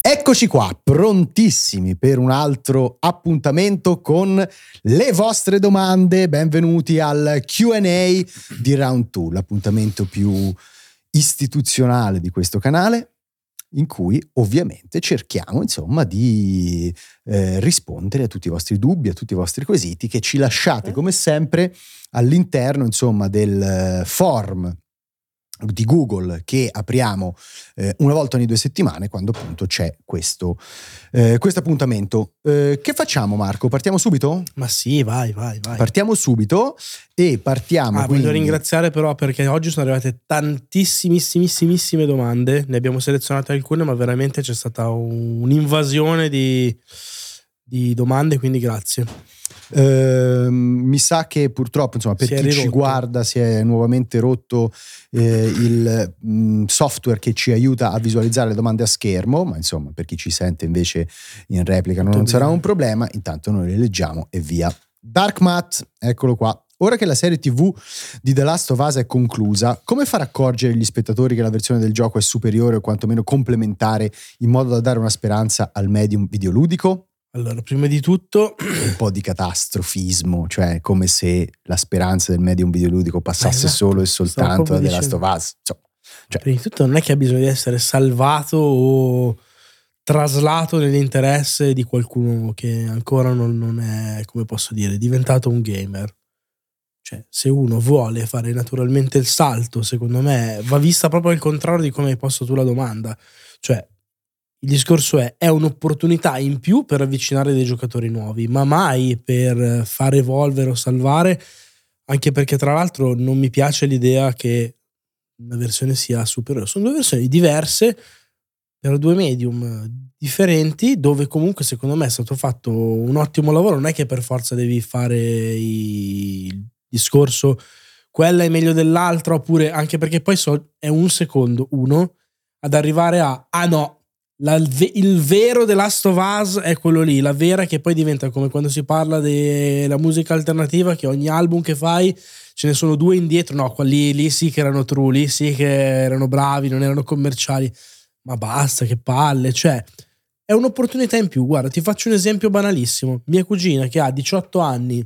Eccoci qua, prontissimi per un altro appuntamento con le vostre domande. Benvenuti al QA di Round 2, l'appuntamento più istituzionale di questo canale in cui ovviamente cerchiamo insomma di eh, rispondere a tutti i vostri dubbi, a tutti i vostri quesiti che ci lasciate come sempre all'interno insomma del form di Google che apriamo eh, una volta ogni due settimane quando appunto c'è questo eh, appuntamento. Eh, che facciamo Marco? Partiamo subito? Ma sì, vai, vai, vai. Partiamo subito e partiamo. Ah, quindi... Voglio ringraziare però perché oggi sono arrivate tantissimissimissime domande, ne abbiamo selezionate alcune ma veramente c'è stata un'invasione di, di domande, quindi grazie. Uh, mi sa che purtroppo, insomma, per chi rirotto. ci guarda, si è nuovamente rotto eh, il mh, mm, software che ci aiuta a visualizzare le domande a schermo, ma insomma, per chi ci sente invece in replica non, non sarà un problema. Intanto noi le leggiamo e via. Dark Matt, eccolo qua. Ora che la serie TV di The Last of Us è conclusa, come far accorgere gli spettatori che la versione del gioco è superiore o quantomeno complementare in modo da dare una speranza al medium videoludico? Allora, prima di tutto... Un po' di catastrofismo, cioè come se la speranza del medium videoludico passasse esatto. solo e soltanto da The Last of Us. Cioè. Prima di tutto non è che ha bisogno di essere salvato o traslato nell'interesse di qualcuno che ancora non, non è, come posso dire, diventato un gamer. Cioè, se uno vuole fare naturalmente il salto, secondo me va vista proprio al contrario di come hai posto tu la domanda. Cioè, il discorso è, è un'opportunità in più per avvicinare dei giocatori nuovi, ma mai per far evolvere o salvare, anche perché tra l'altro non mi piace l'idea che una versione sia superiore. Sono due versioni diverse per due medium differenti, dove comunque secondo me è stato fatto un ottimo lavoro. Non è che per forza devi fare il discorso quella è meglio dell'altra, oppure anche perché poi so, è un secondo, uno, ad arrivare a ah no, la, il vero The Last of Us è quello lì, la vera che poi diventa come quando si parla della musica alternativa, che ogni album che fai ce ne sono due indietro, no, quelli lì sì che erano true, lì sì che erano bravi, non erano commerciali, ma basta, che palle, cioè è un'opportunità in più, guarda, ti faccio un esempio banalissimo, mia cugina che ha 18 anni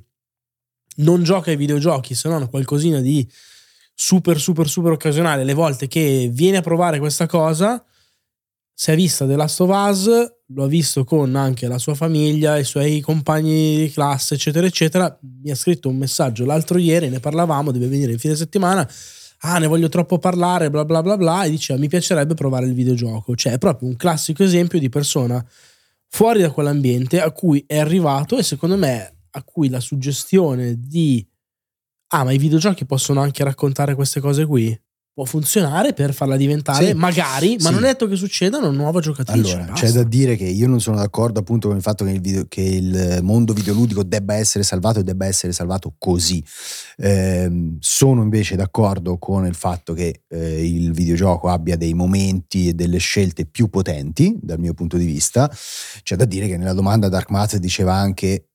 non gioca ai videogiochi se non qualcosina di super super super occasionale, le volte che viene a provare questa cosa si è vista The Last of Us, lo ha visto con anche la sua famiglia, i suoi compagni di classe, eccetera, eccetera. Mi ha scritto un messaggio l'altro ieri, ne parlavamo, deve venire in fine settimana. Ah, ne voglio troppo parlare, bla bla bla bla. E diceva, mi piacerebbe provare il videogioco. Cioè, è proprio un classico esempio di persona fuori da quell'ambiente a cui è arrivato e secondo me a cui la suggestione di ah, ma i videogiochi possono anche raccontare queste cose qui può funzionare per farla diventare sì, magari, ma sì. non è detto che succeda una nuova giocatrice. Allora, basta. c'è da dire che io non sono d'accordo appunto con il fatto che il, video, che il mondo videoludico debba essere salvato e debba essere salvato così. Eh, sono invece d'accordo con il fatto che eh, il videogioco abbia dei momenti e delle scelte più potenti dal mio punto di vista. C'è da dire che nella domanda Dark Matter diceva anche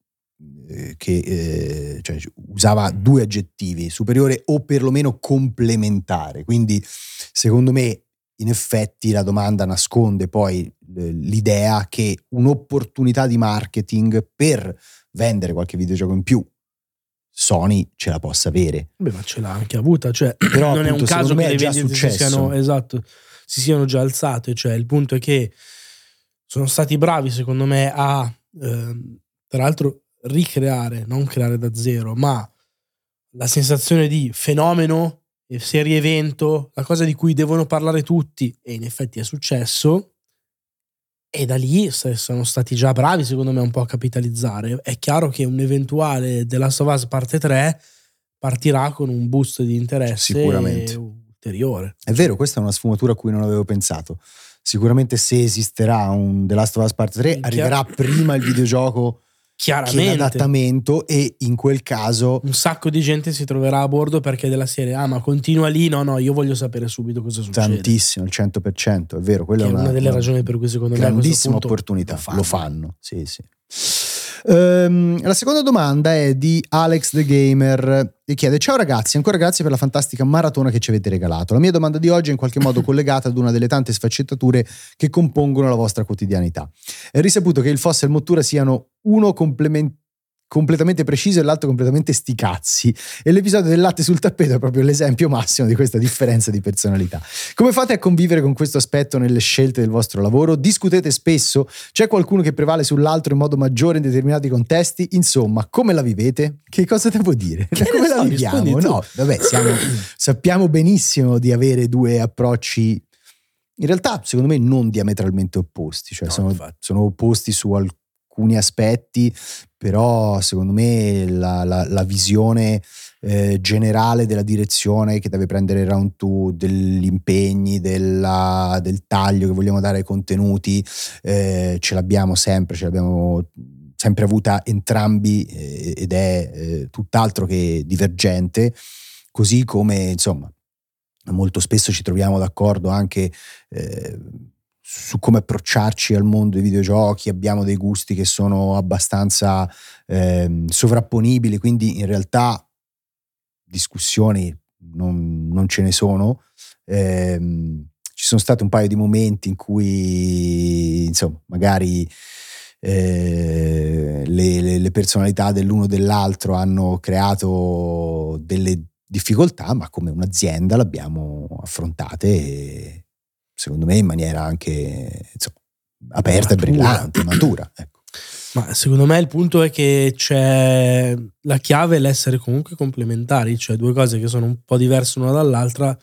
che eh, cioè, usava due aggettivi, superiore o perlomeno complementare. Quindi, secondo me, in effetti la domanda nasconde poi l'idea che un'opportunità di marketing per vendere qualche videogioco in più Sony ce la possa avere. Beh, ma ce l'ha anche avuta, cioè Però, non appunto, è un caso che le vendite si siano, esatto, si siano già alzate, cioè il punto è che sono stati bravi secondo me a eh, tra l'altro ricreare, non creare da zero, ma la sensazione di fenomeno, serie evento, la cosa di cui devono parlare tutti, e in effetti è successo, e da lì sono stati già bravi, secondo me, un po' a capitalizzare. È chiaro che un eventuale The Last of Us parte 3 partirà con un boost di interesse Sicuramente. ulteriore. È vero, questa è una sfumatura a cui non avevo pensato. Sicuramente se esisterà un The Last of Us parte 3, arriverà prima il videogioco Chiaramente. che l'adattamento e in quel caso Un sacco di gente si troverà a bordo perché della serie, ah ma continua lì, no no, io voglio sapere subito cosa succede. tantissimo, il 100%, è vero, quella è è una, delle ragioni per cui secondo me grandissima opportunità, lo fanno. lo fanno, sì sì. Ehm, la seconda domanda è di Alex the Gamer e chiede ciao ragazzi ancora grazie per la fantastica maratona che ci avete regalato. La mia domanda di oggi è in qualche modo collegata ad una delle tante sfaccettature che compongono la vostra quotidianità. È risaputo che il FOSS e il Mottura siano uno complementare completamente preciso e l'altro completamente sti cazzi e l'episodio del latte sul tappeto è proprio l'esempio massimo di questa differenza di personalità. Come fate a convivere con questo aspetto nelle scelte del vostro lavoro? Discutete spesso? C'è qualcuno che prevale sull'altro in modo maggiore in determinati contesti? Insomma come la vivete? Che cosa devo dire? Che come la so, viviamo? no vabbè siamo, sappiamo benissimo di avere due approcci in realtà secondo me non diametralmente opposti cioè No, sono, sono opposti su alcuni aspetti però secondo me la, la- la visione eh, generale della direzione che deve prendere il round 2 degli impegni della- del taglio che vogliamo dare ai contenuti eh, ce l'abbiamo sempre ce l'abbiamo sempre avuta entrambi eh, ed è eh, tutt'altro che divergente. Così come insomma molto spesso ci troviamo d'accordo anche eh, su come approcciarci al mondo dei videogiochi, abbiamo dei gusti che sono abbastanza ehm, sovrapponibili, quindi in realtà discussioni non, non ce ne sono. Ehm, ci sono stati un paio di momenti in cui, insomma, magari eh, le, le- le personalità dell'uno o dell'altro hanno creato delle difficoltà, ma come un'azienda l'abbiamo affrontate e, secondo me in maniera anche insomma, aperta Matura. e brillante, matura. Ecco. Ma secondo me il punto è che c'è la chiave è l'essere comunque complementari, cioè due cose che sono un po' diverse l'una dall'altra,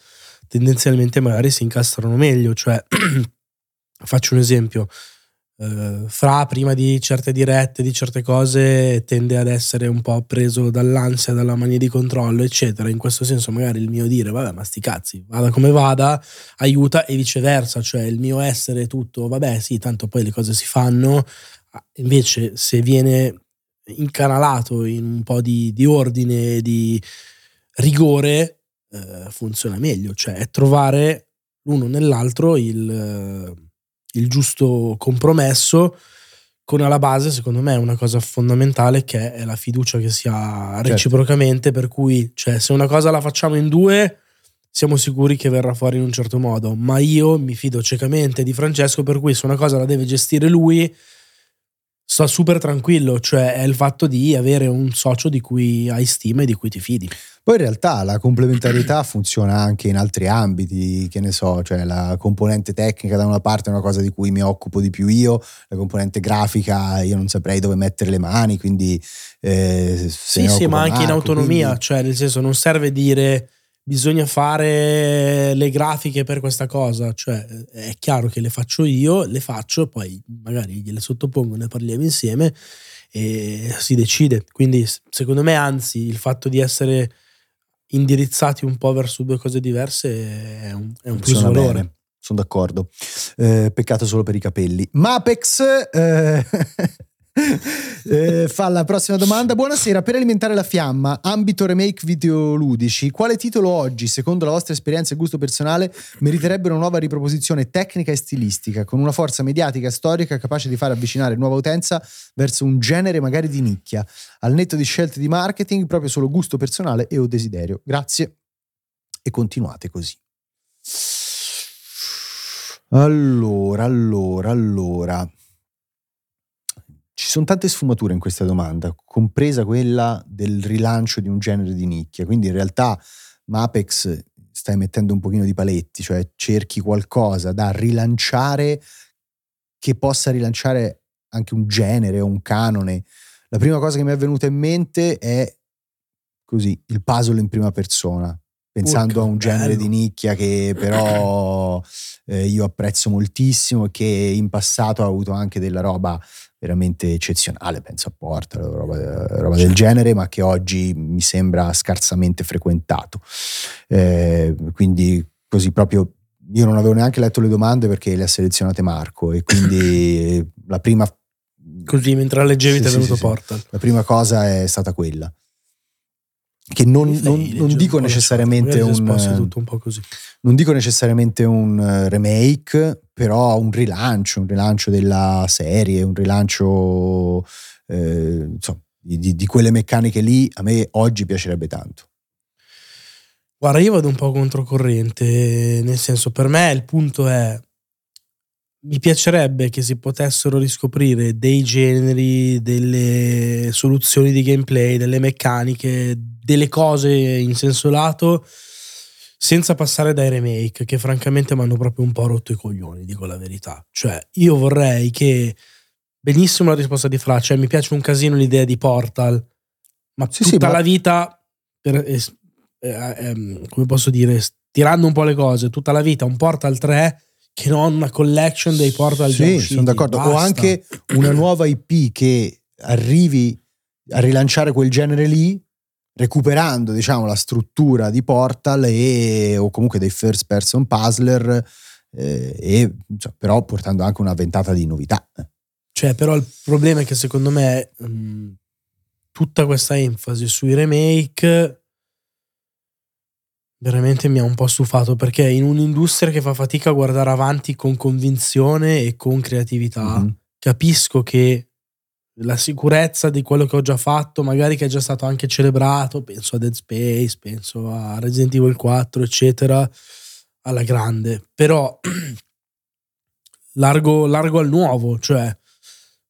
tendenzialmente magari si incastrano meglio. Cioè, faccio un esempio. Eh, Fra prima di certe dirette, di certe cose, tende ad essere un po' preso dall'ansia, dalla mania di controllo, eccetera. In questo senso, magari il mio dire, vabbè, ma sti cazzi, vada come vada, aiuta e viceversa. Cioè, il mio essere tutto, vabbè, sì, tanto poi le cose si fanno. Invece, se viene incanalato in un po' di, di ordine, di rigore, eh, funziona meglio. Cioè, è trovare l'uno nell'altro il, il giusto compromesso con alla base, secondo me, una cosa fondamentale che è la fiducia che si ha reciprocamente, per cui, cioè, se una cosa la facciamo in due, siamo sicuri che verrà fuori in un certo modo, ma io mi fido ciecamente di Francesco, per cui se una cosa la deve gestire lui, sto super tranquillo, cioè è il fatto di avere un socio di cui hai stima e di cui ti fidi. Poi in realtà la complementarietà funziona anche in altri ambiti, che ne so, cioè la componente tecnica da una parte è una cosa di cui mi occupo di più io, la componente grafica io non saprei dove mettere le mani, quindi... eh, Sì, sì, ma anche in Marco, autonomia, quindi- cioè nel senso non serve dire bisogna fare le grafiche per questa cosa, cioè è chiaro che le faccio io, le faccio, poi magari gliele sottopongo, ne parliamo insieme e si decide. Quindi secondo me anzi il fatto di essere indirizzati un po' verso due cose diverse è un, è un plus valore. bene, sono d'accordo. Eh, peccato solo per i capelli. Mapex eh, eh, fa la prossima domanda. Buonasera, per alimentare la fiamma, ambito remake videoludici, quale titolo oggi, secondo la vostra esperienza e gusto personale, meriterebbe una nuova riproposizione tecnica e stilistica, con una forza mediatica e storica capace di far avvicinare nuova utenza verso un genere magari di nicchia, al netto di scelte di marketing, proprio solo gusto personale e o desiderio. Grazie e continuate così. Allora, allora, allora. Sono tante sfumature in questa domanda, compresa quella del rilancio di un genere di nicchia. Quindi in realtà Mapex stai mettendo un pochino di paletti, cioè cerchi qualcosa da rilanciare che possa rilanciare anche un genere o un canone. La prima cosa che mi è venuta in mente è così, il puzzle in prima persona, pensando Urca, a un genere bello. di nicchia che però eh, io apprezzo moltissimo e che in passato ha avuto anche della roba veramente eccezionale, penso a Portal, roba, roba del genere, ma che oggi mi sembra scarsamente frequentato. Eh, quindi così proprio io non avevo neanche letto le domande perché le ha selezionate Marco e quindi la prima Così mentre leggevi Sì, ti è sì, venuto sì, sì. Portal. La prima cosa è stata quella. Che non, non- non dico necessariamente un, un po' così. non dico necessariamente un remake, però un rilancio, un rilancio della serie, un rilancio eh, insomma, di- di quelle meccaniche lì, a me oggi piacerebbe tanto. Guarda, io vado un po' controcorrente, nel senso, per me il punto è mi piacerebbe che si potessero riscoprire dei generi, delle soluzioni di gameplay, delle meccaniche, delle cose in senso lato, senza passare dai remake, che francamente mi hanno proprio un po' rotto i coglioni, dico la verità. Cioè, io vorrei che benissimo la risposta di Fra, cioè mi piace un casino l'idea di Portal, ma Sì, sì, tutta ma- la vita, per- es- eh, ehm, come posso dire, tirando un po' le cose, tutta la vita un Portal 3 che non una collection dei Portal Sì, usciti. sono d'accordo. O Basta. anche una nuova IP che arrivi a rilanciare quel genere lì, recuperando diciamo la struttura di Portal e, o comunque dei first person puzzler, eh, e, insomma, però portando anche una ventata di novità. Cioè, però il problema è che secondo me mh, tutta questa enfasi sui remake veramente mi ha un po' stufato perché in un'industria che fa fatica a guardare avanti con convinzione e con creatività, Mhm. capisco che la sicurezza di quello che ho già fatto, magari che è già stato anche celebrato, penso a Dead Space, penso a Resident Evil 4, eccetera, alla grande, però largo, largo al nuovo, cioè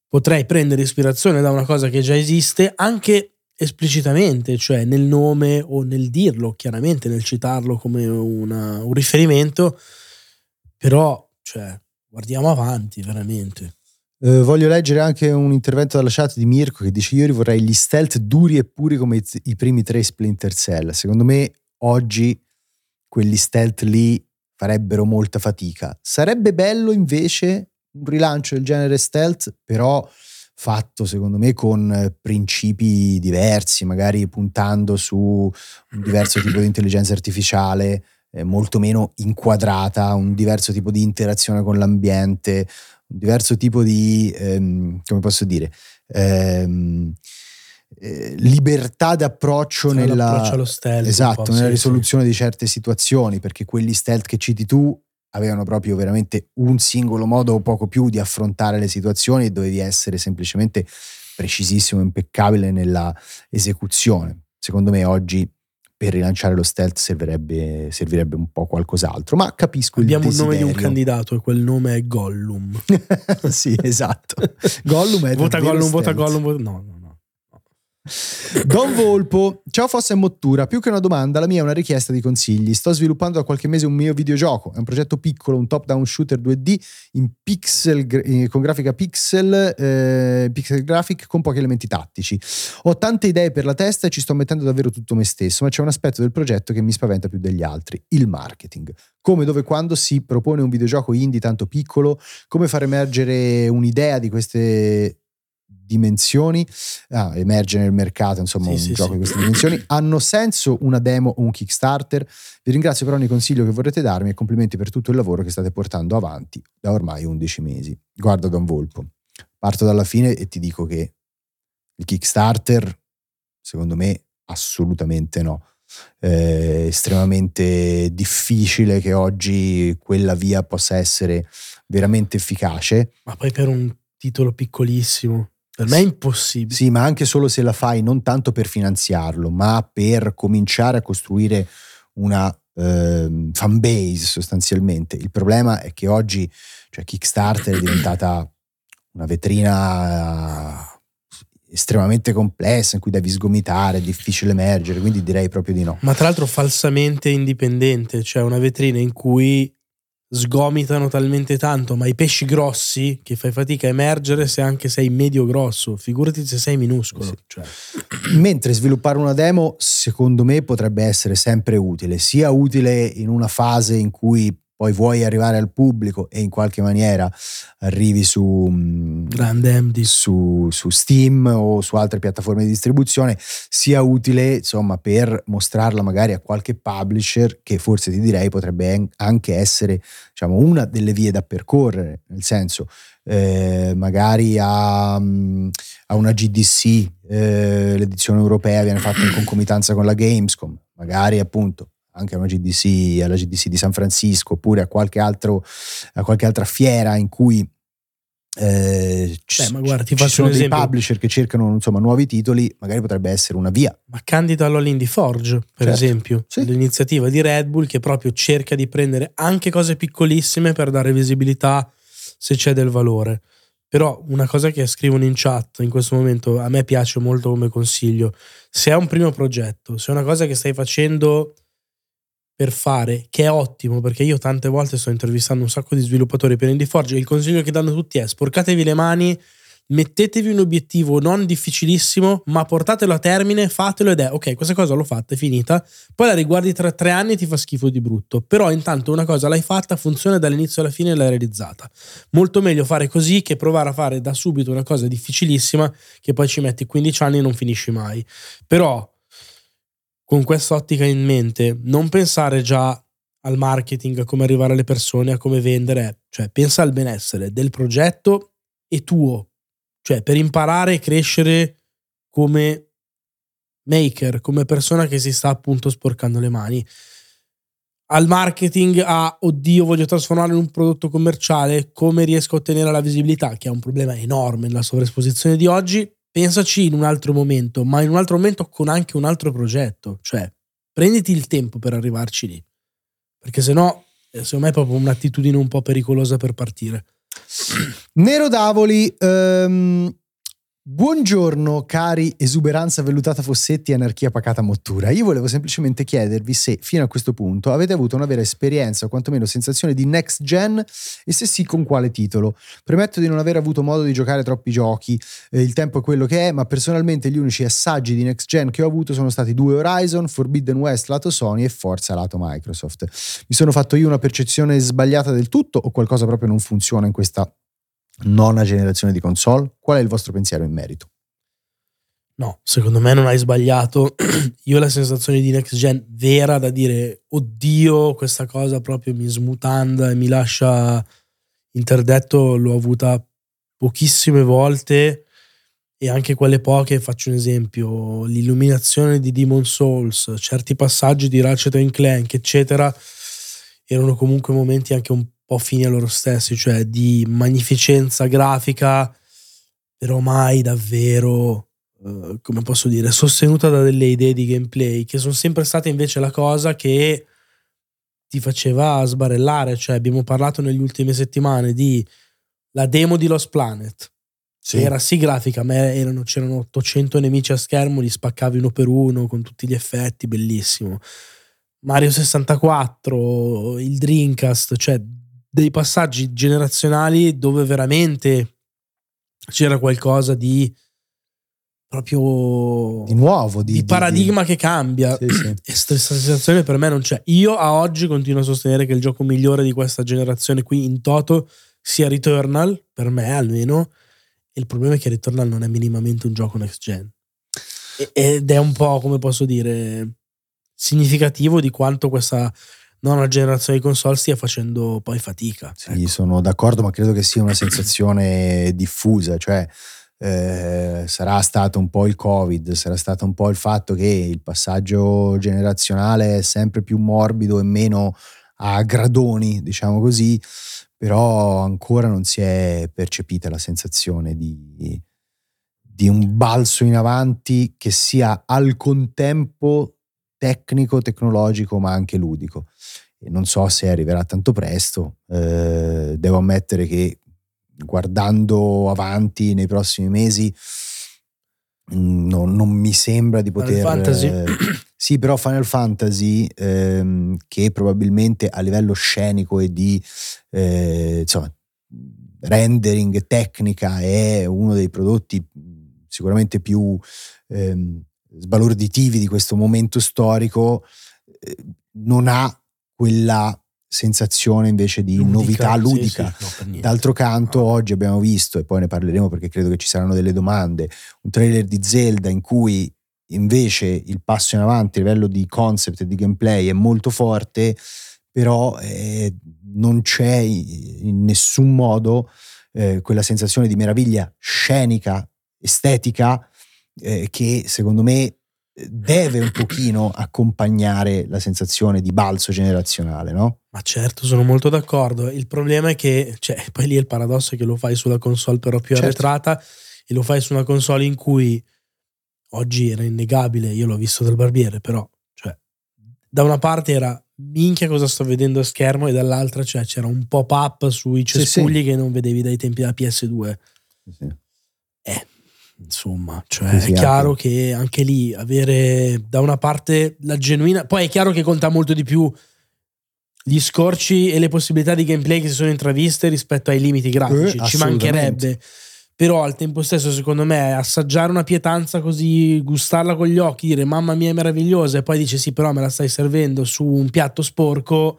potrei prendere ispirazione da una cosa che già esiste anche esplicitamente, cioè nel nome o nel dirlo, chiaramente nel citarlo come una- un riferimento, però cioè, guardiamo avanti veramente. Eh, voglio leggere anche un intervento dalla chat di Mirko che dice: Io vorrei gli stealth duri e puri come i, i primi tre Splinter Cell. Secondo me, oggi quegli stealth lì farebbero molta fatica. Sarebbe bello invece un rilancio del genere stealth, però fatto secondo me con principi diversi, magari puntando su un diverso tipo di intelligenza artificiale, eh, molto meno inquadrata, un diverso tipo di interazione con l'ambiente, diverso tipo di, ehm, come posso dire, ehm, eh, libertà d'approccio Cioè, nella, allo stealth, esatto, nella sì, risoluzione di certe situazioni, perché quelli stealth che citi tu avevano proprio veramente un singolo modo o poco più di affrontare le situazioni e dovevi essere semplicemente precisissimo, impeccabile nella esecuzione. Secondo me oggi per rilanciare lo stealth servirebbe, servirebbe un po' qualcos'altro, ma capisco Abbiamo il il nome di un desiderio. candidato e quel nome è Gollum. sì, esatto. Gollum è vota Gollum, vota stealth. Gollum, vota... No, no. Don Volpo, ciao Fossa e Mottura. Più che una domanda, la mia è una richiesta di consigli. Sto sviluppando da qualche mese un mio videogioco. È un progetto piccolo, un top-down shooter 2D in pixel, eh, con grafica pixel, eh, pixel graphic con pochi elementi tattici. Ho tante idee per la testa e ci sto mettendo davvero tutto me stesso, ma c'è un aspetto del progetto che mi spaventa più degli altri: il marketing. Come, dove, quando si propone un videogioco indie tanto piccolo, come far emergere un'idea di queste dimensioni, ah, emerge nel mercato, insomma, Sì, un sì, gioco sì. di queste dimensioni. Hanno senso una demo o un Kickstarter? Vi ringrazio per ogni consiglio che vorrete darmi e complimenti per tutto il lavoro che state portando avanti da ormai 11 mesi. Guarda Don Volpo, parto dalla fine e ti dico che il Kickstarter, secondo me, assolutamente no. È estremamente difficile che oggi quella via possa essere veramente efficace. Ma poi per un titolo piccolissimo. Per me è impossibile. Sì, ma anche solo se la fai non tanto per finanziarlo, ma per cominciare a costruire una ehm, fan base sostanzialmente. Il problema è che oggi cioè, Kickstarter è diventata una vetrina eh, estremamente complessa in cui devi sgomitare, è difficile emergere, quindi direi proprio di no. Ma tra l'altro falsamente indipendente, cioè una vetrina in cui sgomitano talmente tanto, ma i pesci grossi che fai fatica a emergere se anche sei medio grosso, figurati se sei minuscolo. Sì. Cioè, Mentre sviluppare una demo, secondo me, potrebbe essere sempre utile, sia utile in una fase in cui poi vuoi arrivare al pubblico e in qualche maniera arrivi su, mm, su, su, Steam o su altre piattaforme di distribuzione, sia utile insomma per mostrarla magari a qualche publisher che forse ti direi potrebbe anche essere diciamo, una delle vie da percorrere, nel senso eh, magari a, mm, a, una GDC eh, l'edizione europea viene fatta in concomitanza con la Gamescom, magari appunto anche a una GDC, alla GDC di San Francisco oppure a qualche, altro, a qualche altra fiera in cui eh, Beh, ma guarda, ci sono dei publisher che cercano insomma, nuovi titoli, magari potrebbe essere una via. Ma candida all'Indie Forge, per certo. esempio, sì. l'iniziativa di Red Bull che proprio cerca di prendere anche cose piccolissime per dare visibilità se c'è del valore. Però una cosa che scrivono in chat in questo momento a me piace molto come consiglio, se è un primo progetto, se è una cosa che stai facendo per fare, che è ottimo, perché io tante volte sto intervistando un sacco di sviluppatori per IndieForge e il consiglio che danno tutti è sporcatevi le mani, mettetevi un obiettivo non difficilissimo, ma portatelo a termine, fatelo ed è ok, questa cosa l'ho fatta, è finita. Poi la riguardi tra tre anni e ti fa schifo di brutto. Però intanto una cosa l'hai fatta, funziona dall'inizio alla fine e l'hai realizzata. Molto meglio fare così che provare a fare da subito una cosa difficilissima che poi ci metti 15 anni e non finisci mai. Però con quest'ottica in mente, non pensare già al marketing, a come arrivare alle persone, a come vendere, cioè pensa al benessere del progetto e tuo, cioè per imparare e crescere come maker, come persona che si sta appunto sporcando le mani. Al marketing, a oddio, voglio trasformarlo in un prodotto commerciale, come riesco a ottenere la visibilità, che è un problema enorme nella sovraesposizione di oggi pensaci in un altro momento, ma in un altro momento con anche un altro progetto. Cioè, prenditi il tempo per arrivarci lì. Perché se no, eh, secondo me è proprio un'attitudine un po' pericolosa per partire. Nero Davoli, um, Buongiorno cari esuberanza vellutata Fossetti e anarchia pacata Mottura. Io volevo semplicemente chiedervi se fino a questo punto avete avuto una vera esperienza o quantomeno sensazione di next gen e se sì con quale titolo. Premetto di non aver avuto modo di giocare troppi giochi, eh, il tempo è quello che è, ma personalmente gli unici assaggi di next gen che ho avuto sono stati due Horizon, Forbidden West lato Sony e Forza lato Microsoft. Mi sono fatto io una percezione sbagliata del tutto o qualcosa proprio non funziona in questa nona generazione di console. Qual è il vostro pensiero in merito? No, secondo me non hai sbagliato. Io la sensazione di next gen vera da dire, oddio, questa cosa proprio mi smutanda e mi lascia interdetto, l'ho avuta pochissime volte e anche quelle poche, faccio un esempio, l'illuminazione di Demon Souls, certi passaggi di Ratchet Clank, eccetera, erano comunque momenti anche un po' fini a loro stessi, cioè di magnificenza grafica, però mai davvero, uh, come posso dire, sostenuta da delle idee di gameplay, che sono sempre state invece la cosa che ti faceva sbarellare, cioè abbiamo parlato nelle ultime settimane di la demo di Lost Planet, sì. era sì grafica, ma erano, c'erano 800 nemici a schermo, li spaccavi uno per uno con tutti gli effetti, bellissimo. Mario 64, il Dreamcast, cioè dei passaggi generazionali dove veramente c'era qualcosa di proprio di nuovo, di, di paradigma di, che cambia. Sì, sì. E questa sensazione per me non c'è. Io a oggi continuo a sostenere che il gioco migliore di questa generazione qui in toto sia Returnal, per me almeno. E il problema è che Returnal non è minimamente un gioco next gen. Ed è un po', come posso dire, significativo di quanto questa nuova generazione di console stia facendo poi fatica. Sì, ecco. sono d'accordo, ma credo che sia una sensazione diffusa, cioè eh, sarà stato un po' il Covid, sarà stato un po' il fatto che il passaggio generazionale è sempre più morbido e meno a gradoni, diciamo così, però ancora non si è percepita la sensazione di, di un balzo in avanti che sia al contempo tecnico, tecnologico, ma anche ludico. Non so se arriverà tanto presto. Eh, devo ammettere che guardando avanti nei prossimi mesi mm, no, non mi sembra di poter... Final Fantasy. Eh, sì, però Final Fantasy, ehm, che probabilmente a livello scenico e di eh, insomma, rendering tecnica è uno dei prodotti sicuramente più ehm, sbalorditivi di questo momento storico, eh, non ha quella sensazione invece di Ludica, novità sì, ludica. sì, no, niente. D'altro canto, oggi abbiamo visto, e poi ne parleremo perché credo che ci saranno delle domande, un trailer di Zelda in cui invece il passo in avanti a livello di concept e di gameplay è molto forte, però eh, non c'è in nessun modo eh, quella sensazione di meraviglia scenica, estetica, eh, che secondo me deve un pochino accompagnare la sensazione di balzo generazionale, no? Ma certo, sono molto d'accordo. Il problema è che, cioè, poi lì è il paradosso è che lo fai sulla console però più Certo. arretrata e lo fai su una console in cui oggi era innegabile, io l'ho visto dal barbiere, però, cioè, da una parte era minchia cosa sto vedendo a schermo e dall'altra cioè, c'era un pop-up sui Sì, cespugli che non vedevi dai tempi della PS2. Sì. Insomma, cioè è chiaro che anche lì avere da una parte la genuina. Poi è chiaro che conta molto di più gli scorci e le possibilità di gameplay che si sono intraviste rispetto ai limiti grafici. Eh, Ci mancherebbe. Però al tempo stesso, secondo me, assaggiare una pietanza così, gustarla con gli occhi, dire mamma mia è meravigliosa, e poi dice sì, però me la stai servendo su un piatto sporco.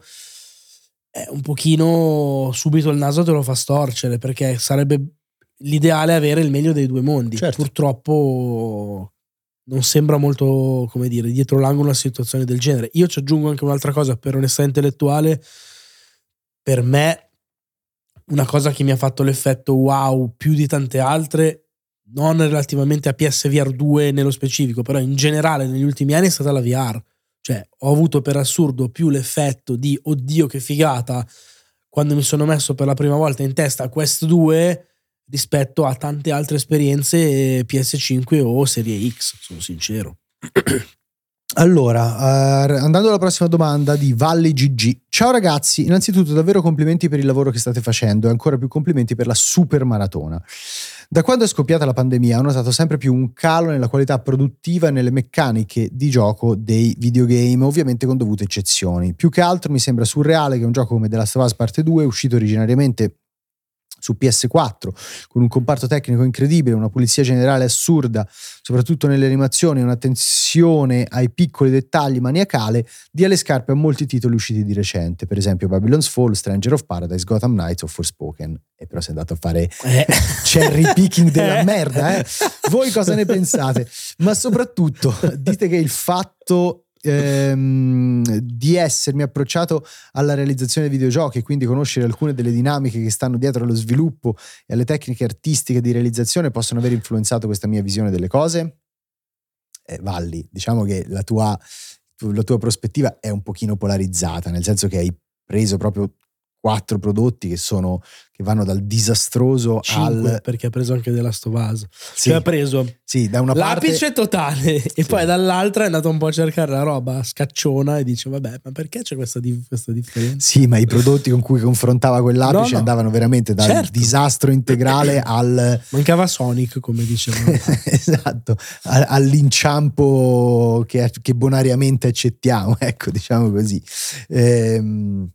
È un pochino subito il naso te lo fa storcere perché sarebbe l'ideale avere il meglio dei due mondi. Certo. Purtroppo non sembra molto, come dire, dietro l'angolo una situazione del genere. Io ci aggiungo anche un'altra cosa per onestà intellettuale. Per me, una cosa che mi ha fatto l'effetto wow più di tante altre, non relativamente a PSVR 2 nello specifico, però in generale negli ultimi anni è stata la VR. Cioè, ho avuto per assurdo più l'effetto di oddio che figata quando mi sono messo per la prima volta in testa Quest 2 rispetto a tante altre esperienze PS5 o Serie X, sono sincero. Allora, eh, andando alla prossima domanda di Valli GG. Ciao ragazzi, innanzitutto davvero complimenti per il lavoro che state facendo e ancora più complimenti per la super maratona. Da quando è scoppiata la pandemia ho notato sempre più un calo nella qualità produttiva e nelle meccaniche di gioco dei videogame, ovviamente con dovute eccezioni. Più che altro mi sembra surreale che un gioco come The Last of Us Parte 2, uscito originariamente su PS4, con un comparto tecnico incredibile, una pulizia generale assurda, soprattutto nelle animazioni, un'attenzione ai piccoli dettagli maniacale, dia le scarpe a molti titoli usciti di recente, per esempio Babylon's Fall, Stranger of Paradise, Gotham Knights o Forspoken. E però sei andato a fare Eh. cherry picking della merda, eh? Voi cosa ne pensate? Ma soprattutto dite che il fatto ehm, di essermi approcciato alla realizzazione dei videogiochi e quindi conoscere alcune delle dinamiche che stanno dietro allo sviluppo e alle tecniche artistiche di realizzazione possono aver influenzato questa mia visione delle cose? Eh, Valli, diciamo che la tua, la tua prospettiva è un pochino polarizzata, nel senso che hai preso proprio quattro prodotti che sono che vanno dal disastroso 5 al perché ha preso anche of Us. sì, Cioè ha preso sì, da una parte l'apice totale e Sì. poi dall'altra è andato un po' a cercare la roba scacciona e dice vabbè ma perché c'è questa, di- questa differenza? Sì, ma i prodotti con cui confrontava quell'apice No, no. andavano veramente dal Certo. disastro integrale al Mancava Sonic come dicevano. esatto, all'inciampo che, che bonariamente accettiamo, ecco, diciamo così. Ehm,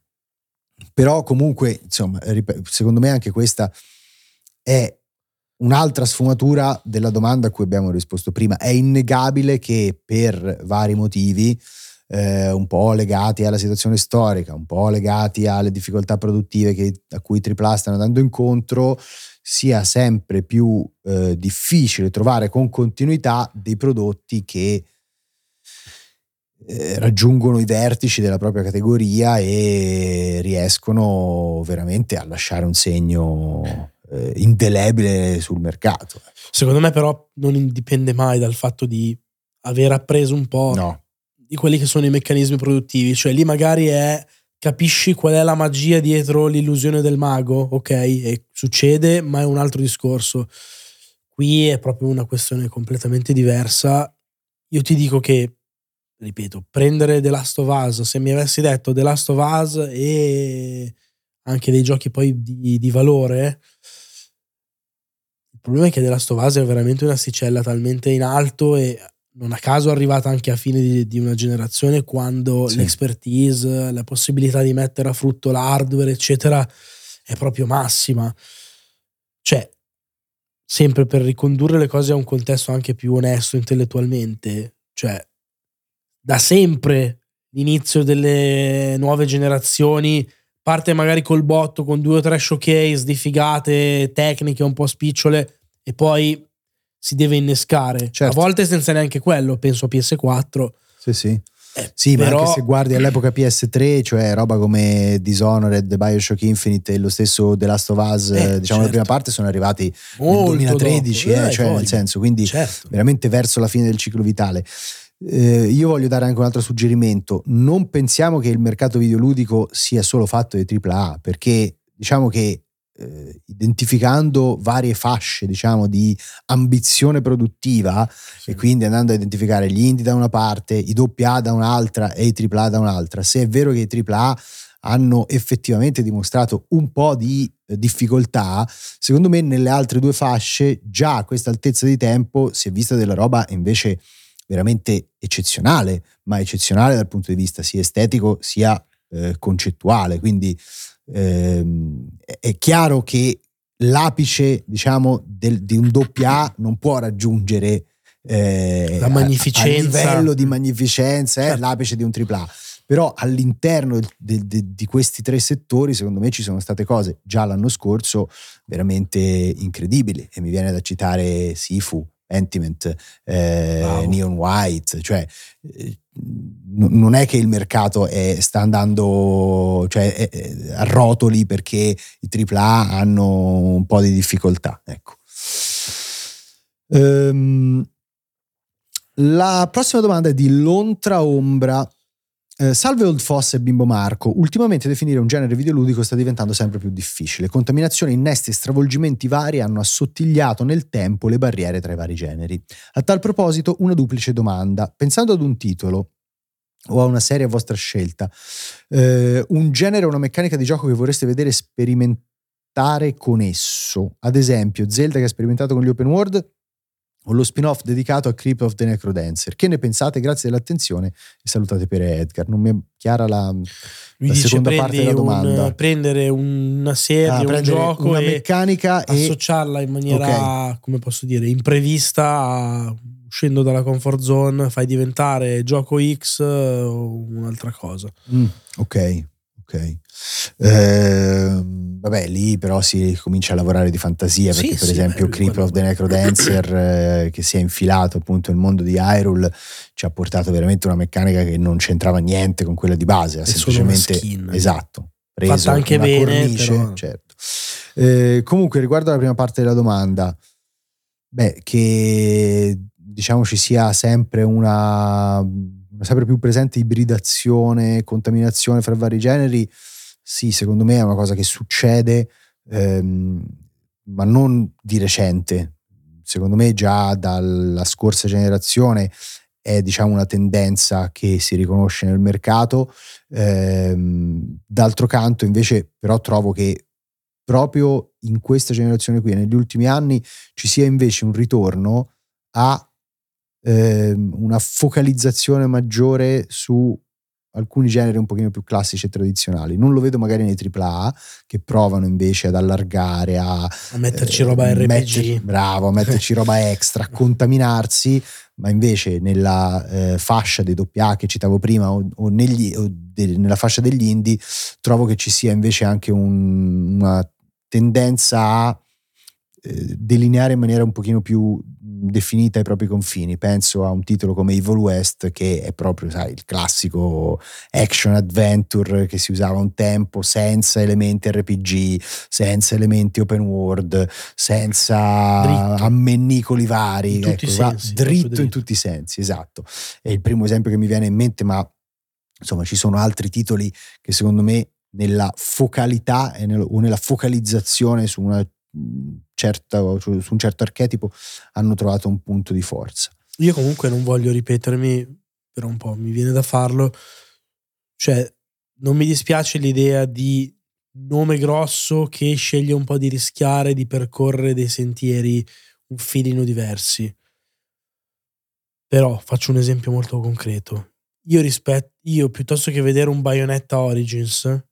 però comunque, insomma, secondo me anche questa è un'altra sfumatura della domanda a cui abbiamo risposto prima. È innegabile che per vari motivi, eh, un po' legati alla situazione storica, un po' legati alle difficoltà produttive che- a cui AAA stanno andando incontro, sia sempre più eh, difficile trovare con continuità dei prodotti che eh, raggiungono i vertici della propria categoria e riescono veramente a lasciare un segno eh, indelebile sul mercato. Secondo me però non dipende mai dal fatto di aver appreso un po' No, di quelli che sono i meccanismi produttivi, cioè lì magari è capisci qual è la magia dietro l'illusione del mago, ok? E succede, ma è un altro discorso. Qui è proprio una questione completamente diversa. Io ti dico che, ripeto, prendere The Last of Us, se mi avessi detto The Last of Us e anche dei giochi poi di, di valore, il problema è che The Last of Us è veramente un'asticella talmente in alto e non a caso è arrivata anche a fine di, di una generazione quando Sì. l'expertise, la possibilità di mettere a frutto l'hardware, eccetera, è proprio massima. Cioè, sempre per ricondurre le cose a un contesto anche più onesto intellettualmente, cioè, da sempre l'inizio delle nuove generazioni parte magari col botto con due o tre showcase di figate tecniche un po' spicciole e poi si deve innescare. Certo. A volte senza neanche quello, penso a PS4. Sì, sì. Eh, Sì, però- ma anche se guardi all'epoca PS3, cioè roba come Dishonored, Bioshock Infinite e lo stesso The Last of Us, Eh, diciamo la certo. prima parte, sono arrivati Molto nel 2013, dopo. eh, Eh, cioè nel senso, quindi Certo. veramente verso la fine del ciclo vitale. Eh, io voglio dare anche un altro suggerimento. Non pensiamo che il mercato videoludico sia solo fatto di AAA, perché diciamo che eh, identificando varie fasce diciamo, di ambizione produttiva Sì. e quindi andando a identificare gli indie da una parte, i AA da un'altra e i AAA da un'altra, se è vero che i AAA hanno effettivamente dimostrato un po' di eh, difficoltà, secondo me nelle altre due fasce già a questa altezza di tempo si è vista della roba invece veramente eccezionale, ma eccezionale dal punto di vista sia estetico sia eh, concettuale. Quindi ehm, è- chiaro che l'apice, diciamo, del- di un doppia A non può raggiungere eh, La a- magnificenza. a livello di magnificenza, è Certo. l'apice di un tripla A. Però all'interno del- de- di questi tre settori, secondo me, ci sono state cose già l'anno scorso veramente incredibili. E mi viene da citare Sifu, Pentiment, eh, Wow. Neon White, cioè eh, n- non è che il mercato è- sta andando cioè, è- è a rotoli perché i AAA hanno un po' di difficoltà. Ecco. Ehm, la prossima domanda è di Lontra Ombra. Eh, salve Old Foss e Bimbo Marco. Ultimamente definire un genere videoludico sta diventando sempre più difficile. Contaminazioni, innesti e stravolgimenti vari hanno assottigliato nel tempo le barriere tra i vari generi. A tal proposito, una duplice domanda. Pensando ad un titolo o a una serie a vostra scelta, eh, un genere o una meccanica di gioco che vorreste vedere sperimentare con esso, ad esempio Zelda che ha sperimentato con gli open world o lo spin-off dedicato a Creep of the Necrodancer. Che ne pensate? Grazie dell'attenzione e salutate per Edgar. Non mi è chiara la, Lui la dice seconda parte della domanda. un- prendere una serie, Ah, un gioco una e meccanica e associarla in maniera, come posso dire, imprevista, uscendo dalla comfort zone, fai diventare gioco X eh, o un'altra cosa. Mm, ok, ok. Ehm, vabbè, lì però si comincia a lavorare di fantasia Sì, perché, per sì, esempio, beh, Creep of the Necrodancer, eh, che si è infilato appunto nel mondo di Hyrule, ci ha portato veramente una meccanica che non c'entrava niente con quella di base. Ha semplicemente esatto. Preso Fatta anche bene, cornice, però- certo. Eh, comunque, riguardo alla prima parte della domanda, beh, che diciamo ci sia sempre una, sempre più presente ibridazione, contaminazione fra vari generi, sì, secondo me è una cosa che succede, ehm, ma non di recente. Secondo me già dalla scorsa generazione è diciamo una tendenza che si riconosce nel mercato. Ehm, d'altro canto, invece, però trovo che proprio in questa generazione qui, negli ultimi anni, ci sia invece un ritorno a ehm, una focalizzazione maggiore su alcuni generi un pochino più classici e tradizionali. Non lo vedo magari nei AAA che provano invece ad allargare, a A metterci eh, roba RPG. metter- bravo, a metterci roba extra, a contaminarsi, ma invece nella eh, fascia dei AA che citavo prima o, o negli- o de- nella fascia degli indie trovo che ci sia invece anche un- una tendenza a eh, delineare in maniera un pochino più definita i propri confini. Penso a un titolo come Evil West che è proprio, sai, il classico action adventure che si usava un tempo senza elementi RPG, senza elementi open world, senza Dritto. ammennicoli vari, In ecco, sensi, dritto, proprio in dritto. tutti i sensi, esatto. È il primo esempio che mi viene in mente, ma insomma ci sono altri titoli che secondo me nella focalità nel- o nella focalizzazione su una certa su un certo archetipo hanno trovato un punto di forza. Io comunque non voglio ripetermi, però un po' mi viene da farlo. Cioè, non mi dispiace l'idea di nome grosso che sceglie un po' di rischiare di percorrere dei sentieri un filino diversi. Però faccio un esempio molto concreto. Io rispetto, io piuttosto che vedere un Bayonetta Origins,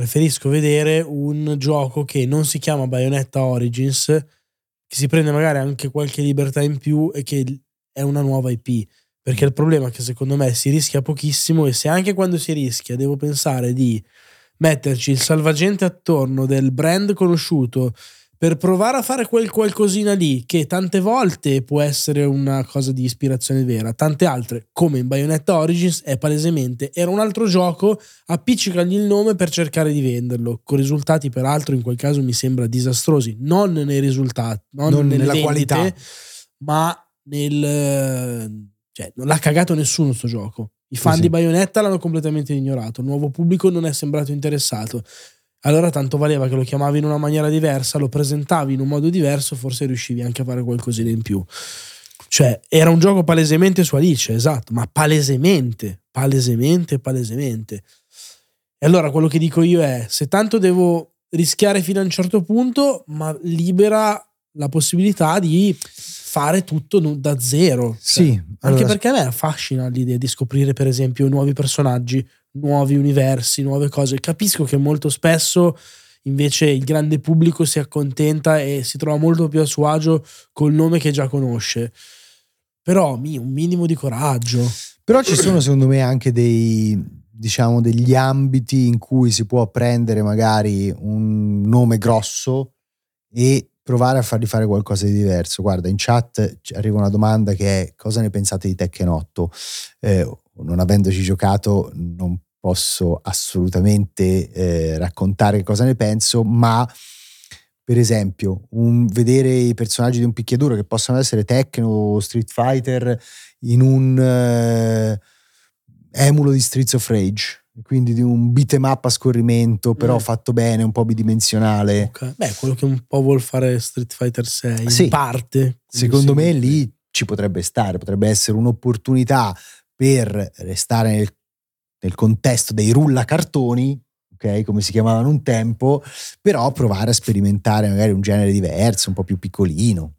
preferisco vedere un gioco che non si chiama Bayonetta Origins, che si prende magari anche qualche libertà in più e che è una nuova IP. Perché il problema è che secondo me si rischia pochissimo e se anche quando si rischia devo pensare di metterci il salvagente attorno del brand conosciuto per provare a fare quel qualcosina lì che tante volte può essere una cosa di ispirazione vera, tante altre, come in Bayonetta Origins, è palesemente era un altro gioco, appiccicagli il nome per cercare di venderlo, con risultati peraltro in quel caso mi sembra disastrosi, non nei risultati, non, non nella vendite, qualità, ma nel cioè non l'ha cagato nessuno sto gioco. I fan sì. di Bayonetta l'hanno completamente ignorato, il nuovo pubblico non è sembrato interessato allora tanto valeva che lo chiamavi in una maniera diversa, lo presentavi in un modo diverso, forse riuscivi anche a fare qualcosina in più. Cioè, era un gioco palesemente su Alice, esatto, ma palesemente, palesemente, palesemente. E allora quello che dico io è, se tanto devo rischiare fino a un certo punto, ma libera la possibilità di fare tutto da zero. Sì. Cioè, allora... Anche perché a me affascina l'idea di scoprire, per esempio, nuovi personaggi, nuovi universi, nuove cose. Capisco che molto spesso invece il grande pubblico si accontenta e si trova molto più a suo agio col nome che già conosce. Però un minimo di coraggio. Però ci sono secondo me anche dei, diciamo, degli ambiti in cui si può prendere magari un nome grosso e provare a fargli fare qualcosa di diverso. Guarda, in chat arriva una domanda che è cosa ne pensate di Tekken 8? Eh, non avendoci giocato non posso assolutamente eh, raccontare cosa ne penso, ma per esempio un, vedere i personaggi di un picchiaduro che possono essere Tekken o Street Fighter in un eh, emulo di Streets of Rage quindi di un beat'em up a scorrimento, però mm. fatto bene, un po' bidimensionale. Okay. Beh, quello che un po' vuol fare Street Fighter 6, sì. in parte. Secondo me lì ci potrebbe stare, potrebbe essere un'opportunità per restare nel, nel contesto dei rullacartoni, ok, come si chiamavano un tempo, però provare a sperimentare magari un genere diverso, un po' più piccolino.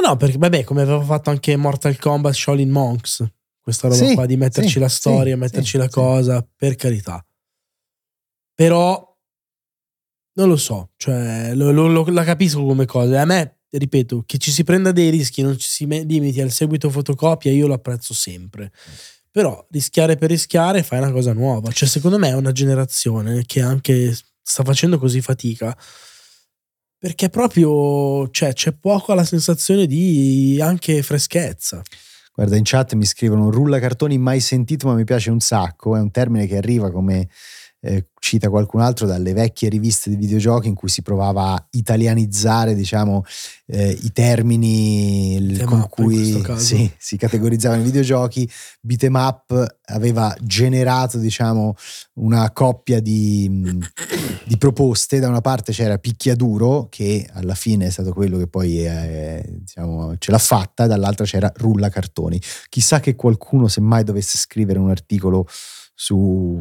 No, no, perché vabbè, come aveva fatto anche Mortal Kombat Shaolin Monks, questa roba sì, qua di metterci sì, la storia, sì, metterci la cosa, per carità. Però non lo so, cioè lo, lo, lo, la capisco come cosa. A me ripeto, che ci si prenda dei rischi, non ci si limiti al seguito fotocopia, io lo apprezzo sempre. Però rischiare per rischiare fai una cosa nuova. Cioè, secondo me è una generazione che anche sta facendo così fatica. Perché proprio cioè, c'è poco alla sensazione di anche freschezza. Guarda, in chat mi scrivono rulla cartoni mai sentito, ma mi piace un sacco. È un termine che arriva come eh, cita qualcun altro dalle vecchie riviste di videogiochi in cui si provava a italianizzare diciamo, eh, i termini il con cui sì, si categorizzavano i videogiochi. Beat'em up aveva generato diciamo, una coppia di, di, proposte. Da una parte c'era Picchiaduro, che alla fine è stato quello che poi è, diciamo, ce l'ha fatta, dall'altra c'era Rulla Cartoni. Chissà che qualcuno, se mai dovesse scrivere un articolo su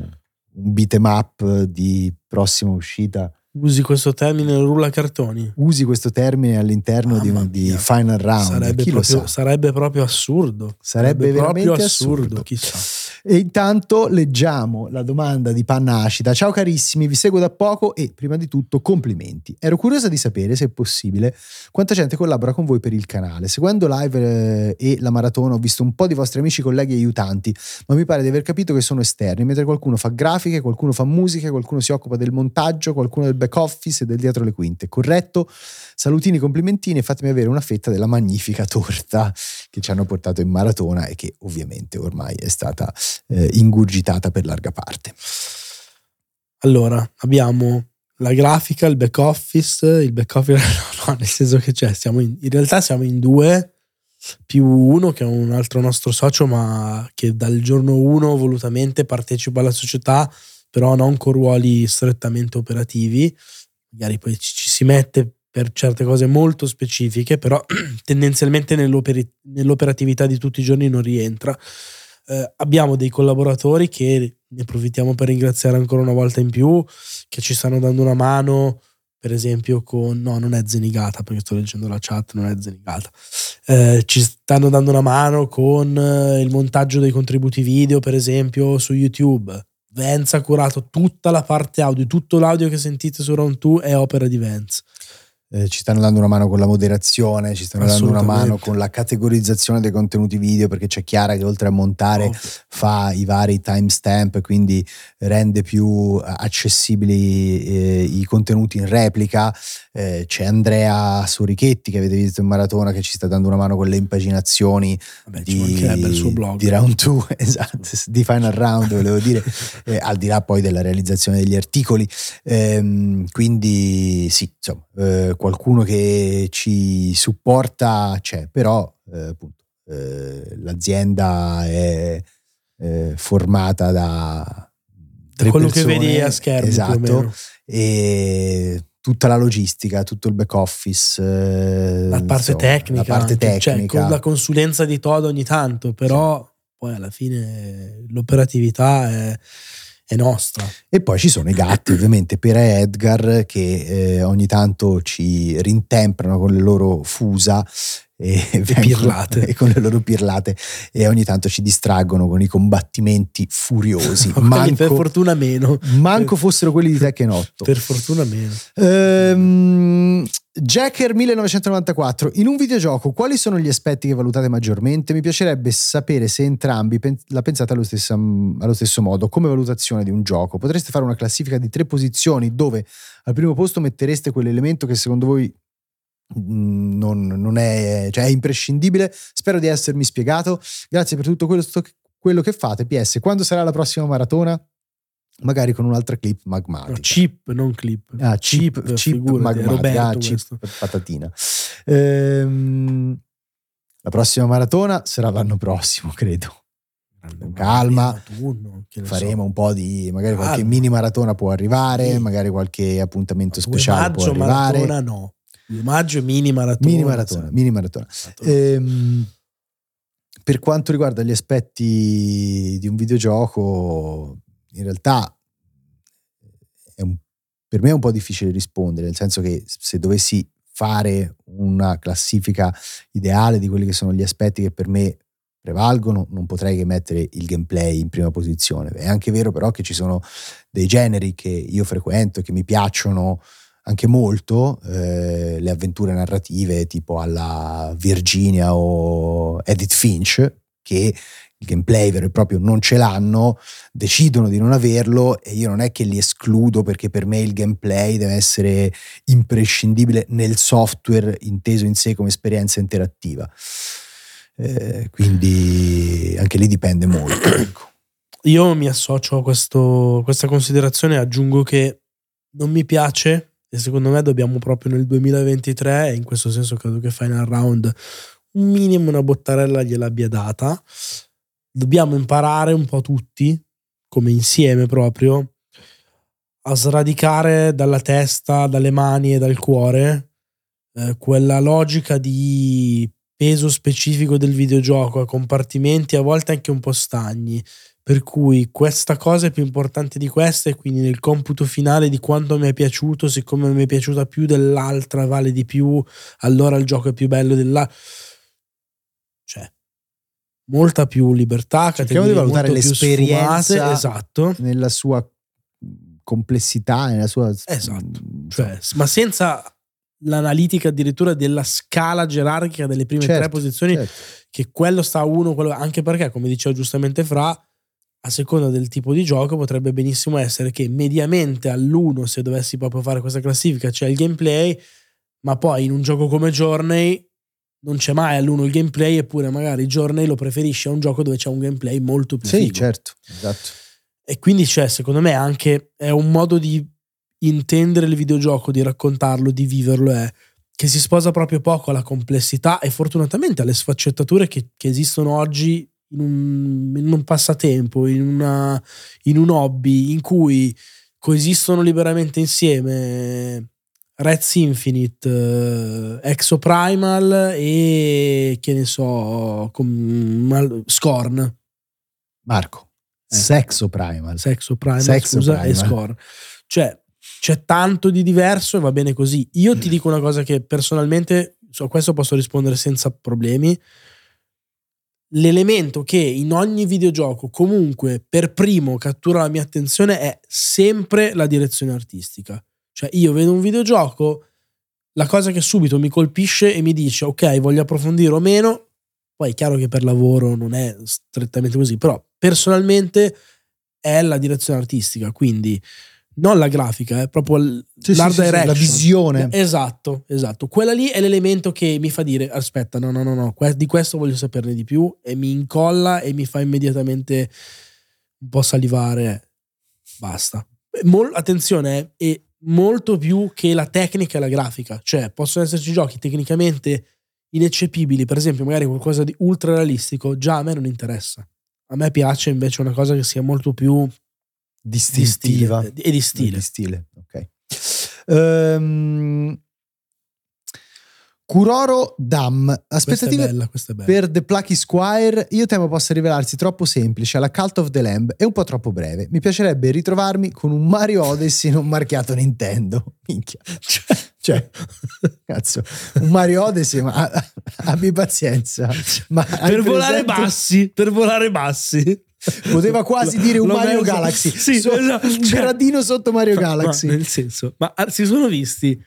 un beat'em up di prossima uscita. Usi questo termine rulla cartoni? Usi questo termine all'interno di, di, Final Round. Sarebbe, proprio, sarebbe proprio, assurdo. Sarebbe, sarebbe veramente proprio assurdo, assurdo. Chissà. E intanto leggiamo la domanda di Panna Acida. Ciao carissimi, vi seguo da poco e prima di tutto complimenti. Ero curiosa di sapere, se è possibile, quanta gente collabora con voi per il canale. Seguendo live eh, e la maratona ho visto un po' di vostri amici, colleghi e aiutanti, ma mi pare di aver capito che sono esterni, mentre qualcuno fa grafiche, qualcuno fa musica, qualcuno si occupa del montaggio, qualcuno del back office e del dietro le quinte. Corretto? Salutini, complimentini e fatemi avere una fetta della magnifica torta che ci hanno portato in maratona e che ovviamente ormai è stata eh, ingurgitata per larga parte. Allora, abbiamo la grafica, il back office, il back office, no, no nel senso che c'è, siamo in, in realtà siamo in due, più uno che è un altro nostro socio, ma che dal giorno uno volutamente partecipa alla società, però non con ruoli strettamente operativi. Magari poi ci, ci si mette per certe cose molto specifiche, però tendenzialmente nell'oper- nell'operatività di tutti i giorni non rientra. Eh, abbiamo dei collaboratori che ne approfittiamo per ringraziare ancora una volta in più, che ci stanno dando una mano, per esempio con... No, non è Zenigata, perché sto leggendo la chat, non è Zenigata. Eh, ci stanno dando una mano con eh, il montaggio dei contributi video, per esempio, su YouTube. Vance ha curato tutta la parte audio, tutto l'audio che sentite su Round 2 è opera di Vance. Eh, ci stanno dando una mano con la moderazione, ci stanno dando una mano con la categorizzazione dei contenuti video perché c'è Chiara che oltre a montare Ovvio. fa i vari timestamp, quindi rende più accessibili eh, i contenuti in replica. Eh, c'è Andrea Sorichetti che avete visto in maratona che ci sta dando una mano con le impaginazioni Vabbè, mancherebbe il suo blog. di round 2, esatto, di final round volevo dire, eh, al di là poi della realizzazione degli articoli. Ehm, quindi sì, insomma, eh, qualcuno che ci supporta c'è, però eh, appunto eh, l'azienda è eh, formata da tre quello che persone, vedi a schermo, esatto, e tutta la logistica, tutto il back office, eh, la parte insomma, tecnica, la parte cioè, tecnica. con la consulenza di Todd ogni tanto, però poi alla fine l'operatività è, è nostra. E poi ci sono i gatti, ovviamente, Pera e Edgar, che eh, ogni tanto ci rintemprano con le loro fusa e, vengono- pirlate. e con le loro pirlate e ogni tanto ci distraggono con i combattimenti furiosi. Quelli per Manco, fortuna meno. manco fossero quelli di Tekken 8. Per fortuna meno. Ehm, Jacker 1994. In un videogioco, quali sono gli aspetti che valutate maggiormente? Mi piacerebbe sapere se entrambi la pensate allo, stessa- allo stesso modo. Come valutazione di un gioco, potreste fare una classifica di tre posizioni dove al primo posto mettereste quell'elemento che secondo voi non, non è, cioè è imprescindibile. Spero di essermi spiegato. Grazie per tutto quello, quello che fate. PS, quando sarà la prossima maratona? Magari con un'altra clip magmatica. No, chip, non clip. Ah, chip, chip è magmatica, Roberto ah, chip patatina. Ehm, la prossima maratona sarà l'anno prossimo, credo. Con calma. Ne Faremo so. un po' di, magari qualche Calma. mini maratona può arrivare, Sì. magari qualche appuntamento 2 speciale può maggio arrivare. maratona no. 2 maggio mini maratona. Mini maratona, mini maratona. Ehm, per quanto riguarda gli aspetti di un videogioco, in realtà è un- per me è un po' difficile rispondere, nel senso che se dovessi fare una classifica ideale di quelli che sono gli aspetti che per me prevalgono, non potrei che mettere il gameplay in prima posizione. È anche vero però che ci sono dei generi che io frequento e che mi piacciono anche molto, eh, le avventure narrative tipo alla Virginia o Edith Finch, che il gameplay vero e proprio non ce l'hanno, decidono di non averlo e io non è che li escludo perché per me il gameplay deve essere imprescindibile nel software inteso in sé come esperienza interattiva. Eh, quindi anche lì dipende molto. ecco. Io mi associo a questo- questa considerazione e aggiungo che non mi piace e secondo me dobbiamo proprio nel 2023 e in questo senso credo che Final Round un minimo una bottarella gliel'abbia data. Dobbiamo imparare un po' tutti, come insieme proprio, a sradicare dalla testa, dalle mani e dal cuore eh, quella logica di peso specifico del videogioco a compartimenti a volte anche un po' stagni per cui questa cosa è più importante di questa e quindi nel computo finale di quanto mi è piaciuto siccome mi è piaciuta più dell'altra vale di più allora il gioco è più bello dell'altra cioè molta più libertà Cerchiamo di valutare l'esperienza sfumate, esatto Nella sua complessità, nella sua... Esatto. mm, cioè, ma senza l'analitica addirittura della scala gerarchica delle prime Certo, tre posizioni certo. che quello sta a uno, quello, anche perché, come diceva giustamente Fra, a seconda del tipo di gioco potrebbe benissimo essere che mediamente all'uno, se dovessi proprio fare questa classifica, c'è il gameplay, ma poi in un gioco come Journey non c'è mai all'uno il gameplay, eppure magari Journey lo preferisce a un gioco dove c'è un gameplay molto più Sì, figo. certo, esatto. E quindi, cioè, secondo me anche è un modo di intendere il videogioco, di raccontarlo, di viverlo, è che si sposa proprio poco alla complessità e fortunatamente alle sfaccettature che, che esistono oggi in un, in un passatempo, in, una, in un hobby in cui coesistono liberamente insieme Reds Infinite, eh, Exoprimal e che ne so, com- mal- Scorn. Marco, Eh. Sexo Primal. Sexo Primal, Sexo scusa, e Primal. Score. Cioè, c'è tanto di diverso e va bene così. Io ti dico una cosa che personalmente, su questo posso rispondere senza problemi. L'elemento che in ogni videogioco comunque per primo cattura la mia attenzione è sempre la direzione artistica. Cioè, io vedo un videogioco, la cosa che subito mi colpisce e mi dice ok voglio approfondire o meno, poi è chiaro che per lavoro non è strettamente così, però personalmente è la direzione artistica, quindi non la grafica, è proprio Sì, sì, l'art sì, sì, direction. la visione. Esatto, esatto. Quella lì è l'elemento che mi fa dire aspetta, no, no, no, no, di questo voglio saperne di più e mi incolla e mi fa immediatamente un po' salivare. Basta. Mol- attenzione, eh, è molto più che la tecnica e la grafica, cioè possono esserci giochi tecnicamente ineccepibili, per esempio magari qualcosa di ultra realistico, già a me non interessa. A me piace invece una cosa che sia molto più Distintiva. stile e di stile. Di stile, ok. Ehm, Kuroro Dam. È Aspettative bella, è per The Plucky Squire io temo possa rivelarsi troppo semplice alla Cult of the Lamb e un po' troppo breve. Mi piacerebbe ritrovarmi con un Mario Odyssey non marchiato Nintendo. Minchia. Cioè, cazzo, un Mario Odyssey, ma abbi pazienza. Ma per volare presente- bassi, per volare bassi. Poteva quasi dire un Mario messo- Galaxy. Sì, So- esatto. un gradino sotto Mario Galaxy. Ma, nel senso, ma ah, si sono visti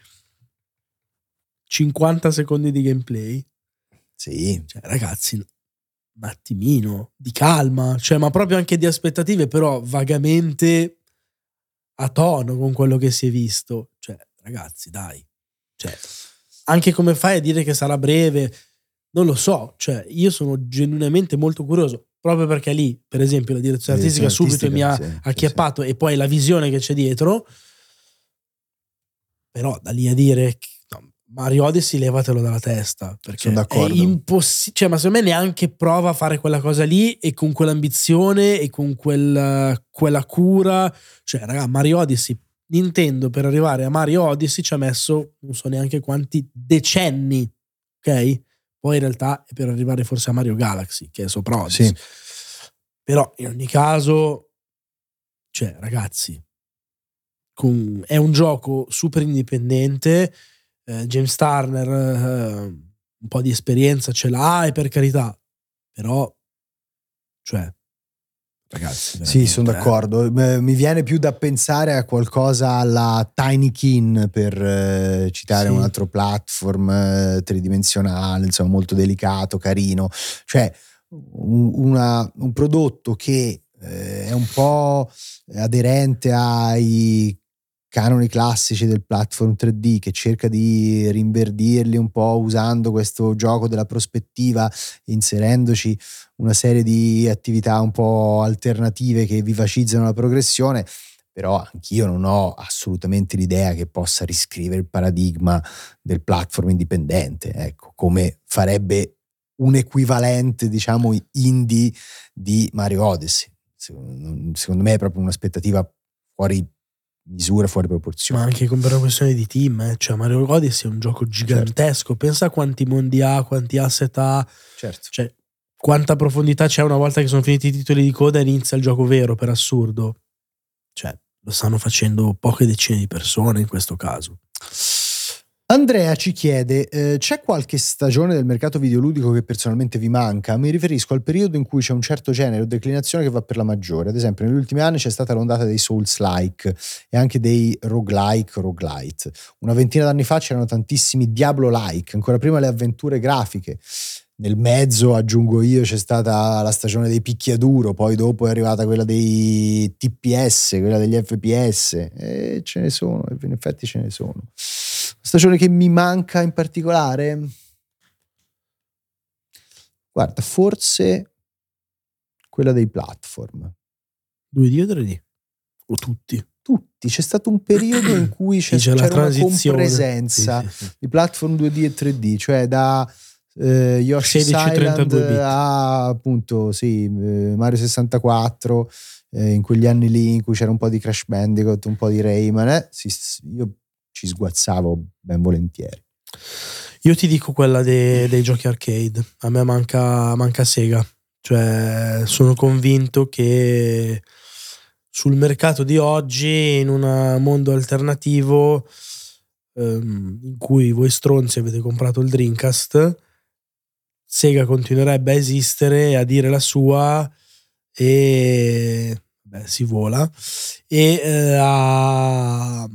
50 secondi di gameplay? Sì, Cioè, ragazzi, un attimino di calma, cioè, ma proprio anche di aspettative, però vagamente a tono con quello che si è visto. Cioè, ragazzi, dai. Cioè, anche come fai a dire che sarà breve, non lo so. Cioè, io sono genuinamente molto curioso, proprio perché lì, per esempio, la direzione Direzione artistica subito mi ha artistica, sì, sì, acchiappato e poi la visione che c'è dietro. Però da lì a dire no, Mario Odyssey levatelo dalla testa perché è impossibile, cioè, ma secondo me neanche prova a fare quella cosa lì e con quell'ambizione e con quel- quella cura. Cioè, raga, Mario Odyssey, Nintendo per arrivare a Mario Odyssey ci ha messo non so neanche quanti decenni, ok? Poi in realtà è per arrivare forse a Mario Galaxy, che è sopra Odyssey. Sì. Però in ogni caso, cioè, ragazzi, con- è un gioco super indipendente. eh, James Turner eh, un po' di esperienza ce l'ha, e per carità, però, cioè, ragazzi, Sì, sono eh. d'accordo. Mi viene più da pensare a qualcosa alla Tiny Kin per eh, citare Sì. un altro platform eh, tridimensionale, insomma, molto delicato, carino. Cioè, un, una- un prodotto che eh, è un po' aderente ai canoni classici del platform 3D che cerca di rinverdirli un po' usando questo gioco della prospettiva inserendoci una serie di attività un po' alternative che vivacizzano la progressione, però anch'io non ho assolutamente l'idea che possa riscrivere il paradigma del platform indipendente, ecco, come farebbe un equivalente, diciamo, indie di Mario Odyssey. Secondo, me è proprio un'aspettativa fuori misura, fuori proporzione. Ma anche con per una questione di team, eh. cioè Mario Odyssey è un gioco gigantesco. Pensa a quanti mondi ha, quanti asset ha, Certo. cioè quanta profondità c'è una volta che sono finiti i titoli di coda e inizia il gioco vero, per assurdo. Cioè, lo stanno facendo poche decine di persone in questo caso. Andrea ci chiede: eh, c'è qualche stagione del mercato videoludico che personalmente vi manca? Mi riferisco al periodo in cui c'è un certo genere o declinazione che va per la maggiore. Ad esempio, negli ultimi anni c'è stata l'ondata dei Souls-like e anche dei roguelike, roguelite. Una ventina d'anni fa c'erano tantissimi Diablo-like, ancora prima le avventure grafiche. Nel mezzo, aggiungo io, c'è stata la stagione dei picchiaduro, poi dopo è arrivata quella dei TPS, quella degli FPS, e ce ne sono, in effetti ce ne sono. Stagione che mi manca in particolare? Guarda, forse quella dei platform. 2D o 3D? O tutti? Tutti, c'è stato un periodo in cui c'è, c'è la c'era una compresenza Sì, sì, sì. di platform 2D e 3D, cioè da eh, Yoshi 16, Island 32 bit. a appunto sì, eh, Mario 64 eh, in quegli anni lì in cui c'era un po' di Crash Bandicoot, un po' di Rayman, eh, sì, io ci sguazzavo ben volentieri. Io ti dico quella de- dei giochi arcade. A me manca, manca Sega. Cioè, sono convinto che sul mercato di oggi, in un mondo alternativo ehm, in cui voi stronzi avete comprato il Dreamcast, Sega continuerebbe a esistere, a dire la sua e beh, si vola e eh, a,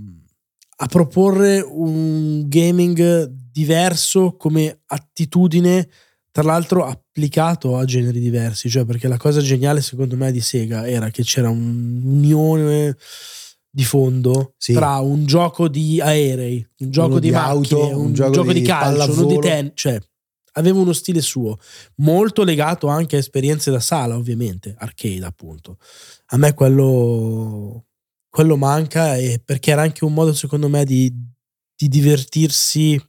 a proporre un gaming diverso come attitudine, tra l'altro applicato a generi diversi, cioè perché la cosa geniale secondo me di Sega era che c'era un'unione di fondo Sì. tra un gioco di aerei, un gioco Uno di, di macchine, auto, un, un gioco, gioco di, di calcio, uno di tennis, cioè aveva uno stile suo, molto legato anche a esperienze da sala, ovviamente, arcade appunto. A me quello, quello manca e perché era anche un modo secondo me di, di divertirsi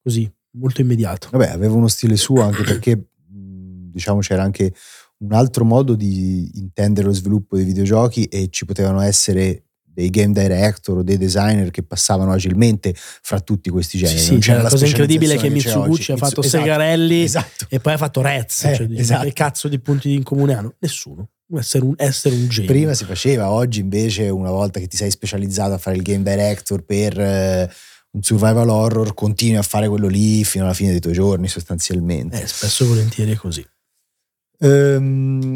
così, molto immediato. Vabbè, aveva uno stile suo anche perché diciamo c'era anche un altro modo di intendere lo sviluppo dei videogiochi e ci potevano essere dei game director o dei designer che passavano agilmente fra tutti questi Sì, generi. sì, c'è c'era la cosa incredibile che Mitsuguchi ha fatto Mitsu- esatto, Segarelli Esatto. e poi ha fatto Rez. Eh, cioè, esatto. Che cazzo di punti in comune hanno? Nessuno. Essere un, essere un genio. Prima si faceva, oggi invece una volta che ti sei specializzato a fare il game director per eh, un survival horror, continui a fare quello lì fino alla fine dei tuoi giorni sostanzialmente. Eh, spesso e volentieri è così. Ehm,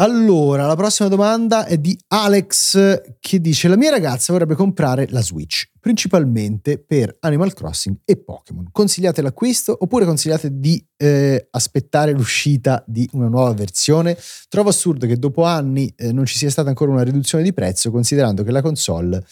allora, la prossima domanda è di Alex che dice: La mia ragazza vorrebbe comprare la Switch, principalmente per Animal Crossing e Pokémon. Consigliate l'acquisto oppure consigliate di eh, aspettare l'uscita di una nuova versione? Trovo assurdo che dopo anni eh, non ci sia stata ancora una riduzione di prezzo, considerando che la console.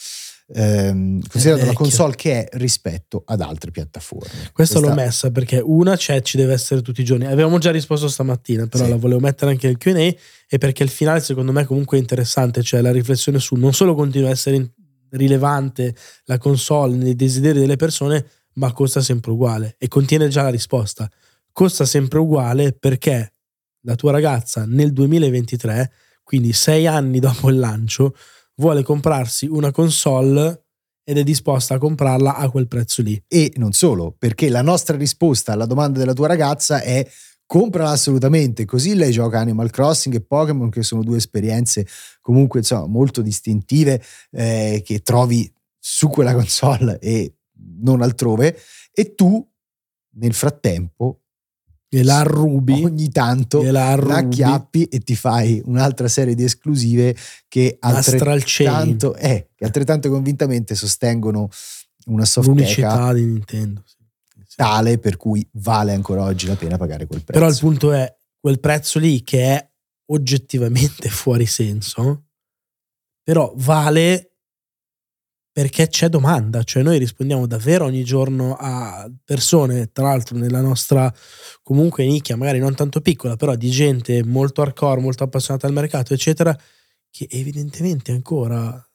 Ehm, considerando la vecchio. console che è rispetto ad altre piattaforme. Questa l'ho Questa- messa perché una c'è, ci deve essere tutti i giorni. Avevamo già risposto stamattina, però Sì. la volevo mettere anche nel QA e perché il finale secondo me comunque è interessante, cioè la riflessione su non solo continua a essere rilevante la console nei desideri delle persone, ma costa sempre uguale e contiene già la risposta. Costa sempre uguale perché la tua ragazza nel 2023, quindi sei anni dopo il lancio, vuole comprarsi una console ed è disposta a comprarla a quel prezzo lì. E non solo, perché la nostra risposta alla domanda della tua ragazza è comprala assolutamente, così lei gioca Animal Crossing e Pokémon che sono due esperienze comunque insomma molto distintive eh, che trovi su quella console e non altrove e tu nel frattempo E la rubi, ogni tanto la la rubi acchiappi e ti fai un'altra serie di esclusive che altrettanto, eh, che altrettanto convintamente sostengono una l'unicità di Nintendo. Sì. tale per cui vale ancora oggi la pena pagare quel prezzo. Però il punto è quel prezzo lì che è oggettivamente fuori senso, però vale perché c'è domanda, cioè noi rispondiamo davvero ogni giorno a persone, tra l'altro nella nostra comunque nicchia, magari non tanto piccola, però di gente molto hardcore, molto appassionata al mercato, eccetera, che evidentemente ancora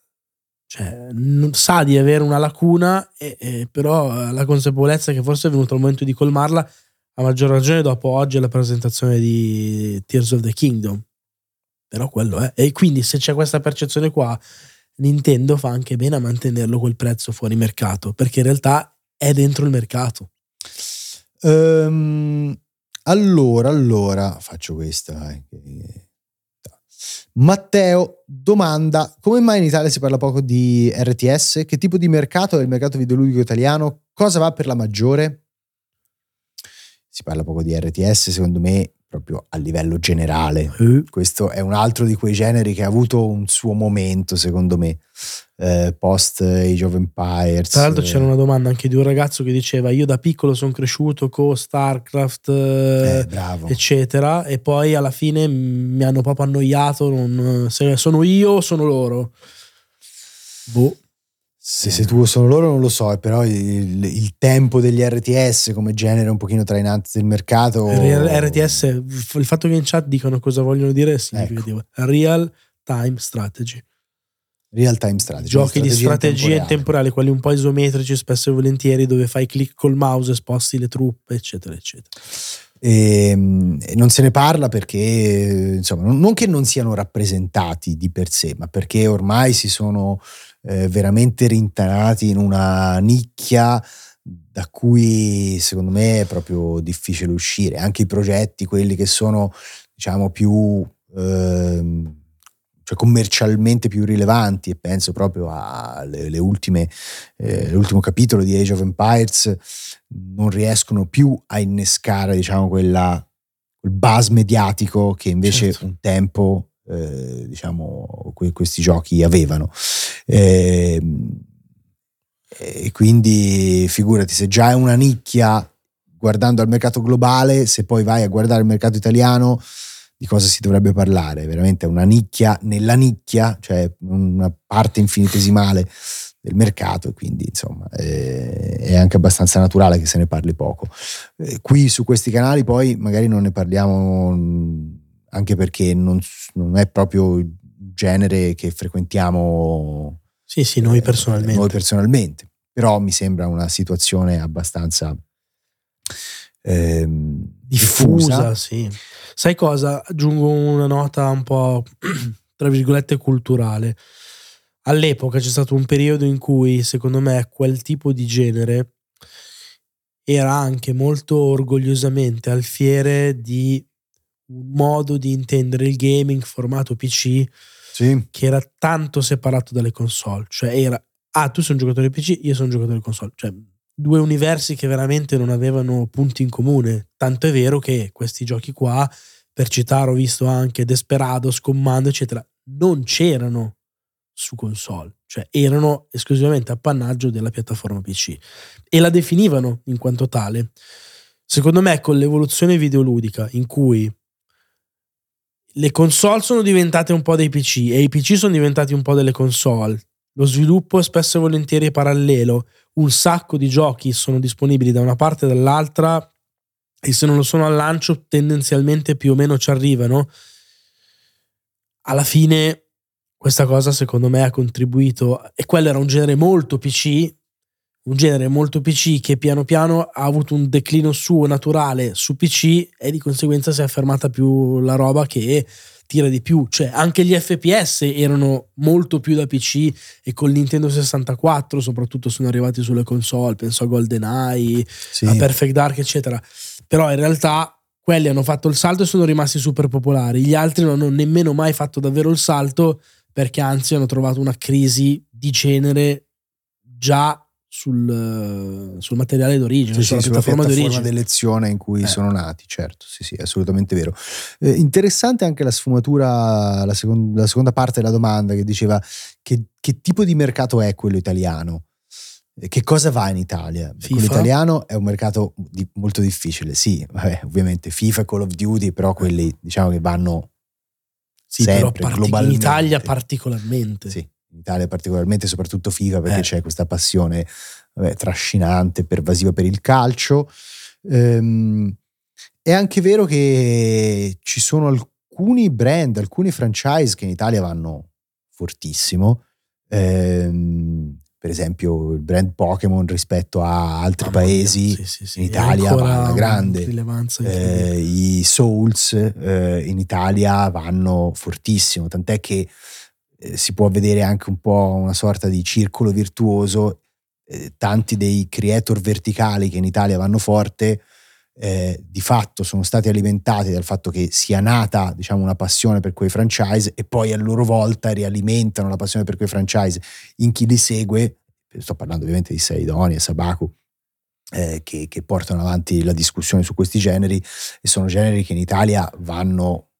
cioè, sa di avere una lacuna, e, e però ha la consapevolezza che forse è venuto il momento di colmarla, a maggior ragione dopo oggi la presentazione di Tears of the Kingdom. Però quello è. E quindi se c'è questa percezione qua, Nintendo fa anche bene a mantenerlo quel prezzo fuori mercato, perché in realtà è dentro il mercato. Ehm, allora, allora, faccio questa. dai, che- Matteo domanda: come mai in Italia si parla poco di RTS? Che tipo di mercato è il mercato videoludico italiano? Cosa va per la maggiore? Si parla poco di RTS, secondo me, proprio a livello generale. Questo è un altro di quei generi che ha avuto un suo momento, secondo me, eh, post Age of Empires. Tra l'altro c'era una domanda anche di un ragazzo che diceva io da piccolo sono cresciuto con StarCraft, eh, Eh, bravo. eccetera, e poi alla fine mi hanno proprio annoiato, non- se sono io o sono loro. Boh. Se, se tu sono loro non lo so, però il, il tempo degli RTS come genere un pochino trainante del mercato. Real- RTS, il fatto che in chat dicano cosa vogliono dire è significativo. Real time strategy. Real time strategy. Giochi di strategia strategia in reale. tempo reale, quelli un po' isometrici, spesso e volentieri, dove fai clic col mouse sposti le truppe, eccetera, eccetera. E, Ehm, e non se ne parla perché, insomma, non che non siano rappresentati di per sé, ma perché ormai si sono eh, veramente rintanati in una nicchia da cui secondo me è proprio difficile uscire. Anche i progetti, quelli che sono, diciamo, più ehm, cioè commercialmente più rilevanti, e penso proprio alle ultime, eh, capitolo di Age of Empires, non riescono più a innescare, diciamo, quella, quel buzz mediatico che invece Certo. un tempo, eh, diciamo, que- questi giochi avevano. Ehm, E quindi figurati, se già è una nicchia guardando al mercato globale, se poi vai a guardare il mercato italiano, di cosa si dovrebbe parlare? Veramente una nicchia nella nicchia, cioè una parte infinitesimale del mercato e quindi insomma è, è anche abbastanza naturale che se ne parli poco. Eh, qui su questi canali poi magari non ne parliamo anche perché non, non è proprio il genere che frequentiamo. Sì, sì, noi personalmente. Eh, noi personalmente. Però mi sembra una situazione abbastanza ehm, diffusa. diffusa. Sì. Sai cosa? Aggiungo una nota un po' tra virgolette culturale. All'epoca c'è stato un periodo in cui, secondo me, quel tipo di genere era anche molto orgogliosamente alfiere di un modo di intendere il gaming formato PC sì. che era tanto separato dalle console. Cioè era, ah, tu sei un giocatore PC, io sono un giocatore console. Cioè, due universi che veramente non avevano punti in comune. Tanto è vero che questi giochi qua, per citare, ho visto anche Desperados, Commando, eccetera, non c'erano su console, cioè erano esclusivamente appannaggio della piattaforma PC e la definivano in quanto tale. Secondo me, con l'evoluzione videoludica, in cui le console sono diventate un po' dei PC e i PC sono diventati un po' delle console, lo sviluppo è spesso e volentieri parallelo, un sacco di giochi sono disponibili da una parte e dall'altra e se non lo sono al lancio tendenzialmente più o meno ci arrivano. Alla fine questa cosa secondo me ha contribuito e quello era un genere molto PC, un genere molto PC che piano piano ha avuto un declino suo naturale su PC e di conseguenza si è affermata più la roba che tira di più, cioè anche gli FPS erano molto più da PC e con Nintendo 64 soprattutto sono arrivati sulle console, penso a GoldenEye, sì. a Perfect Dark eccetera, però in realtà quelli hanno fatto il salto e sono rimasti super popolari, gli altri non hanno nemmeno mai fatto davvero il salto perché anzi hanno trovato una crisi di genere già sul, sul materiale d'origine, sì, sulla, sì, piattaforma, sulla piattaforma d'elezione in cui eh. sono nati, certo, sì, sì, assolutamente vero. Eh, interessante anche la sfumatura, la, second- la, seconda parte della domanda che diceva che, che tipo di mercato è quello italiano? Eh, che cosa va in Italia? Quello italiano è un mercato di, molto difficile, sì, vabbè, ovviamente FIFA Call of Duty, però quelli diciamo che vanno sì, sempre, però partic- in Italia particolarmente. Sì, in Italia particolarmente, soprattutto FIFA, perché eh. c'è questa passione vabbè, trascinante, pervasiva per il calcio. Ehm, è anche vero che ci sono alcuni brand, alcuni franchise che in Italia vanno fortissimo. Ehm, per esempio il brand Pokémon rispetto a altri ah, paesi sì, sì, sì. in Italia va alla grande eh, i Souls eh, in Italia vanno fortissimo tant'è che eh, si può vedere anche un po' una sorta di circolo virtuoso. Eh, tanti dei creator verticali che in Italia vanno forte, eh, di fatto sono stati alimentati dal fatto che sia nata diciamo, una passione per quei franchise e poi a loro volta rialimentano la passione per quei franchise in chi li segue. Sto parlando ovviamente di Seidoni e Sabaku. Eh, che, che portano avanti la discussione su questi generi e sono generi che in Italia vanno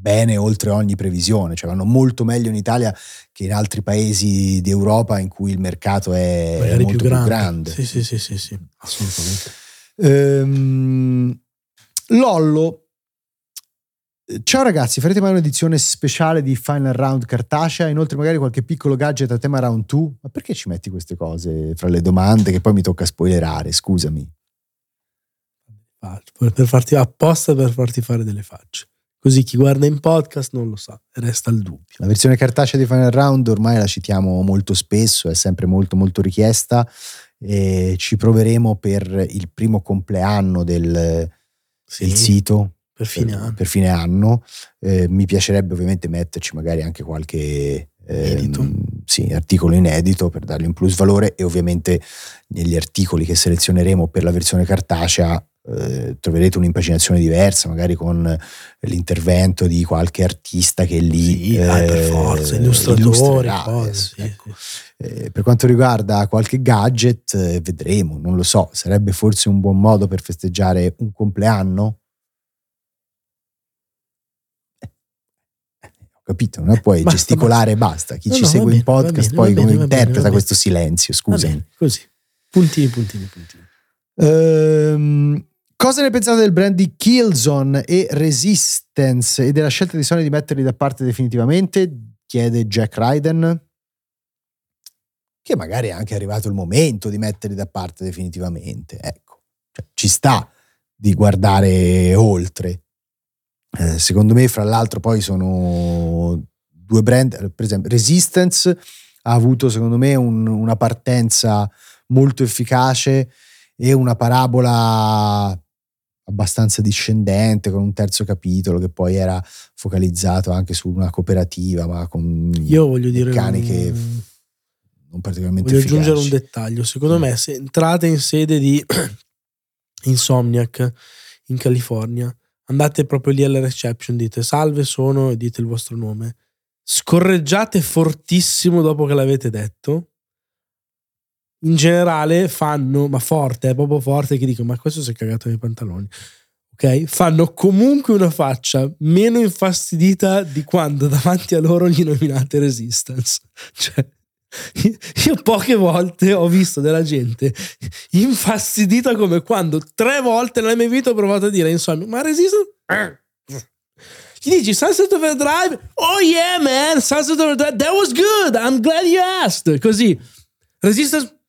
bene oltre ogni previsione, cioè vanno molto meglio in Italia che in altri paesi d'Europa in cui il mercato è, è molto più grande. Più grande. Sì, sì, sì, sì, sì, assolutamente. Ehm, Lollo, ciao ragazzi, farete mai un'edizione speciale di Final Round cartacea? Inoltre magari qualche piccolo gadget a tema Round 2? Ma perché ci metti queste cose fra le domande che poi mi tocca spoilerare? Scusami. Per farti apposta per farti fare delle facce. Così chi guarda in podcast non lo sa, resta il dubbio. La versione cartacea di Final Round ormai la citiamo molto spesso, è sempre molto molto richiesta e ci proveremo per il primo compleanno del, sì, del sito. Per fine per, anno. Per fine anno. Eh, mi piacerebbe ovviamente metterci magari anche qualche ehm, sì, articolo inedito per dargli un plus valore e ovviamente negli articoli che selezioneremo per la versione cartacea eh, troverete un'impaginazione diversa, magari con l'intervento di qualche artista che lì sì, eh, per forza, illustratori. Cose, sì, ecco. eh, per quanto riguarda qualche gadget, eh, vedremo, non lo so, sarebbe forse un buon modo per festeggiare un compleanno? Eh, ho capito? Non puoi Basta, gesticolare e basta. Chi No, ci no, segue in bene, va podcast bene, poi come bene, bene, interpreta questo silenzio, scusami. così. Puntini, puntini, puntini. Ehm, cosa ne pensate del brand di Killzone e Resistance e della scelta di Sony di metterli da parte definitivamente? Chiede Jack Ryden. Che magari è anche arrivato il momento di metterli da parte definitivamente. Ecco, Cioè, ci sta di guardare oltre. Eh, secondo me, fra l'altro, poi sono due brand, per esempio, Resistance ha avuto, secondo me, un- una partenza molto efficace e una parabola abbastanza discendente con un terzo capitolo che poi era focalizzato anche su una cooperativa ma con Io voglio dire. meccaniche un- non particolarmente Voglio aggiungere un efficaci. dettaglio. Secondo Mm. me, se entrate in sede di Insomniac in California, andate proprio lì alla reception, dite salve, sono e dite il vostro nome. Scorreggiate fortissimo dopo che l'avete detto. In generale fanno, ma forte, è proprio forte, che dico, ma questo si è cagato nei pantaloni. Ok? Fanno comunque una faccia meno infastidita di quando davanti a loro gli nominate Resistance. Cioè, io poche volte ho visto della gente infastidita come quando tre volte nella mia vita ho provato a dire insomma ma Resistance gli dici Sunset Overdrive oh yeah man Sunset Overdrive that was good I'm glad you asked così Resistance.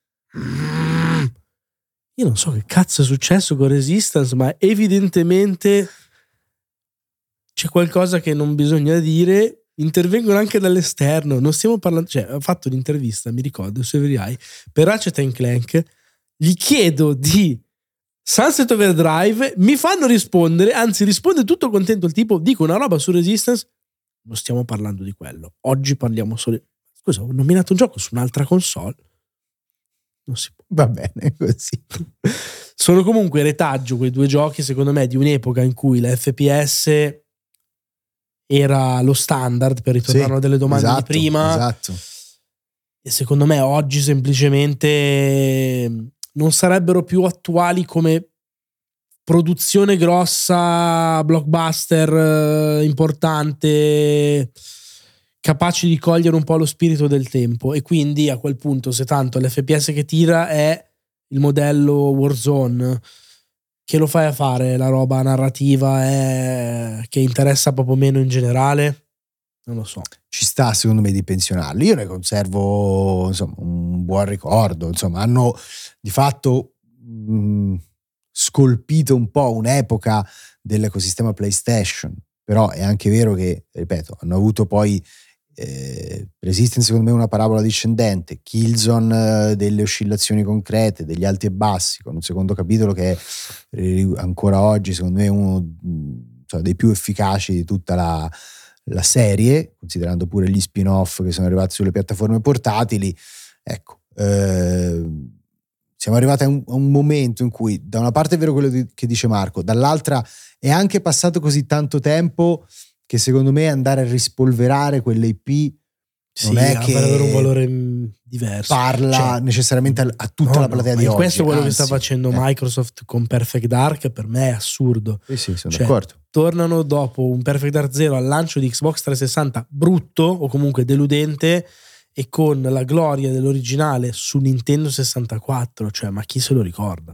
Io non so che cazzo è successo con Resistance ma evidentemente c'è qualcosa che non bisogna dire intervengono anche dall'esterno. Non stiamo parlando, cioè, ho fatto un'intervista, mi ricordo, su Every per Ratchet Clank. Gli chiedo di Sunset Overdrive, mi fanno rispondere, anzi, risponde tutto contento il tipo, dico una roba su Resistance. Non stiamo parlando di quello. Oggi parliamo solo. Scusa, ho nominato un gioco su un'altra console. Non si può. va bene così Sono comunque retaggio quei due giochi, secondo me, di un'epoca in cui la FPS era lo standard per ritornare Sì, a delle domande esatto, di prima. esatto E secondo me oggi semplicemente non sarebbero più attuali come produzione grossa, blockbuster eh, importante, capaci di cogliere un po' lo spirito del tempo. E quindi a quel punto, se tanto l'FPS che tira è il modello Warzone, che lo fai a fare la roba narrativa è... che interessa proprio meno in generale? Non lo so. ci sta secondo me di pensionarli. Io ne conservo insomma, un buon ricordo, insomma, hanno di fatto mh, scolpito un po' un'epoca dell'ecosistema PlayStation, però è anche vero che, ripeto, hanno avuto poi eh, Resistance secondo me una parabola discendente, Killzone eh, delle oscillazioni concrete, degli alti e bassi, con un secondo capitolo che è eh, ancora oggi secondo me uno mh, insomma, dei più efficaci di tutta la, la serie, considerando pure gli spin-off che sono arrivati sulle piattaforme portatili. Ecco, eh, siamo arrivati a un, a un momento in cui da una parte è vero quello di- che dice Marco, dall'altra è anche passato così tanto tempo che secondo me andare a rispolverare quelle IP Sì, Non è che avere un valore mh, diverso. parla Cioè, necessariamente a tutta no, la no, platea ma di oggi. Questo è quello che sta anzi. facendo Eh, Microsoft con Perfect Dark, per me è assurdo. Sì, sì, sono Cioè, d'accordo. Tornano dopo un Perfect Dark Zero al lancio di Xbox 360 brutto o comunque deludente e con la gloria dell'originale su Nintendo 64. Cioè, ma chi se lo ricorda?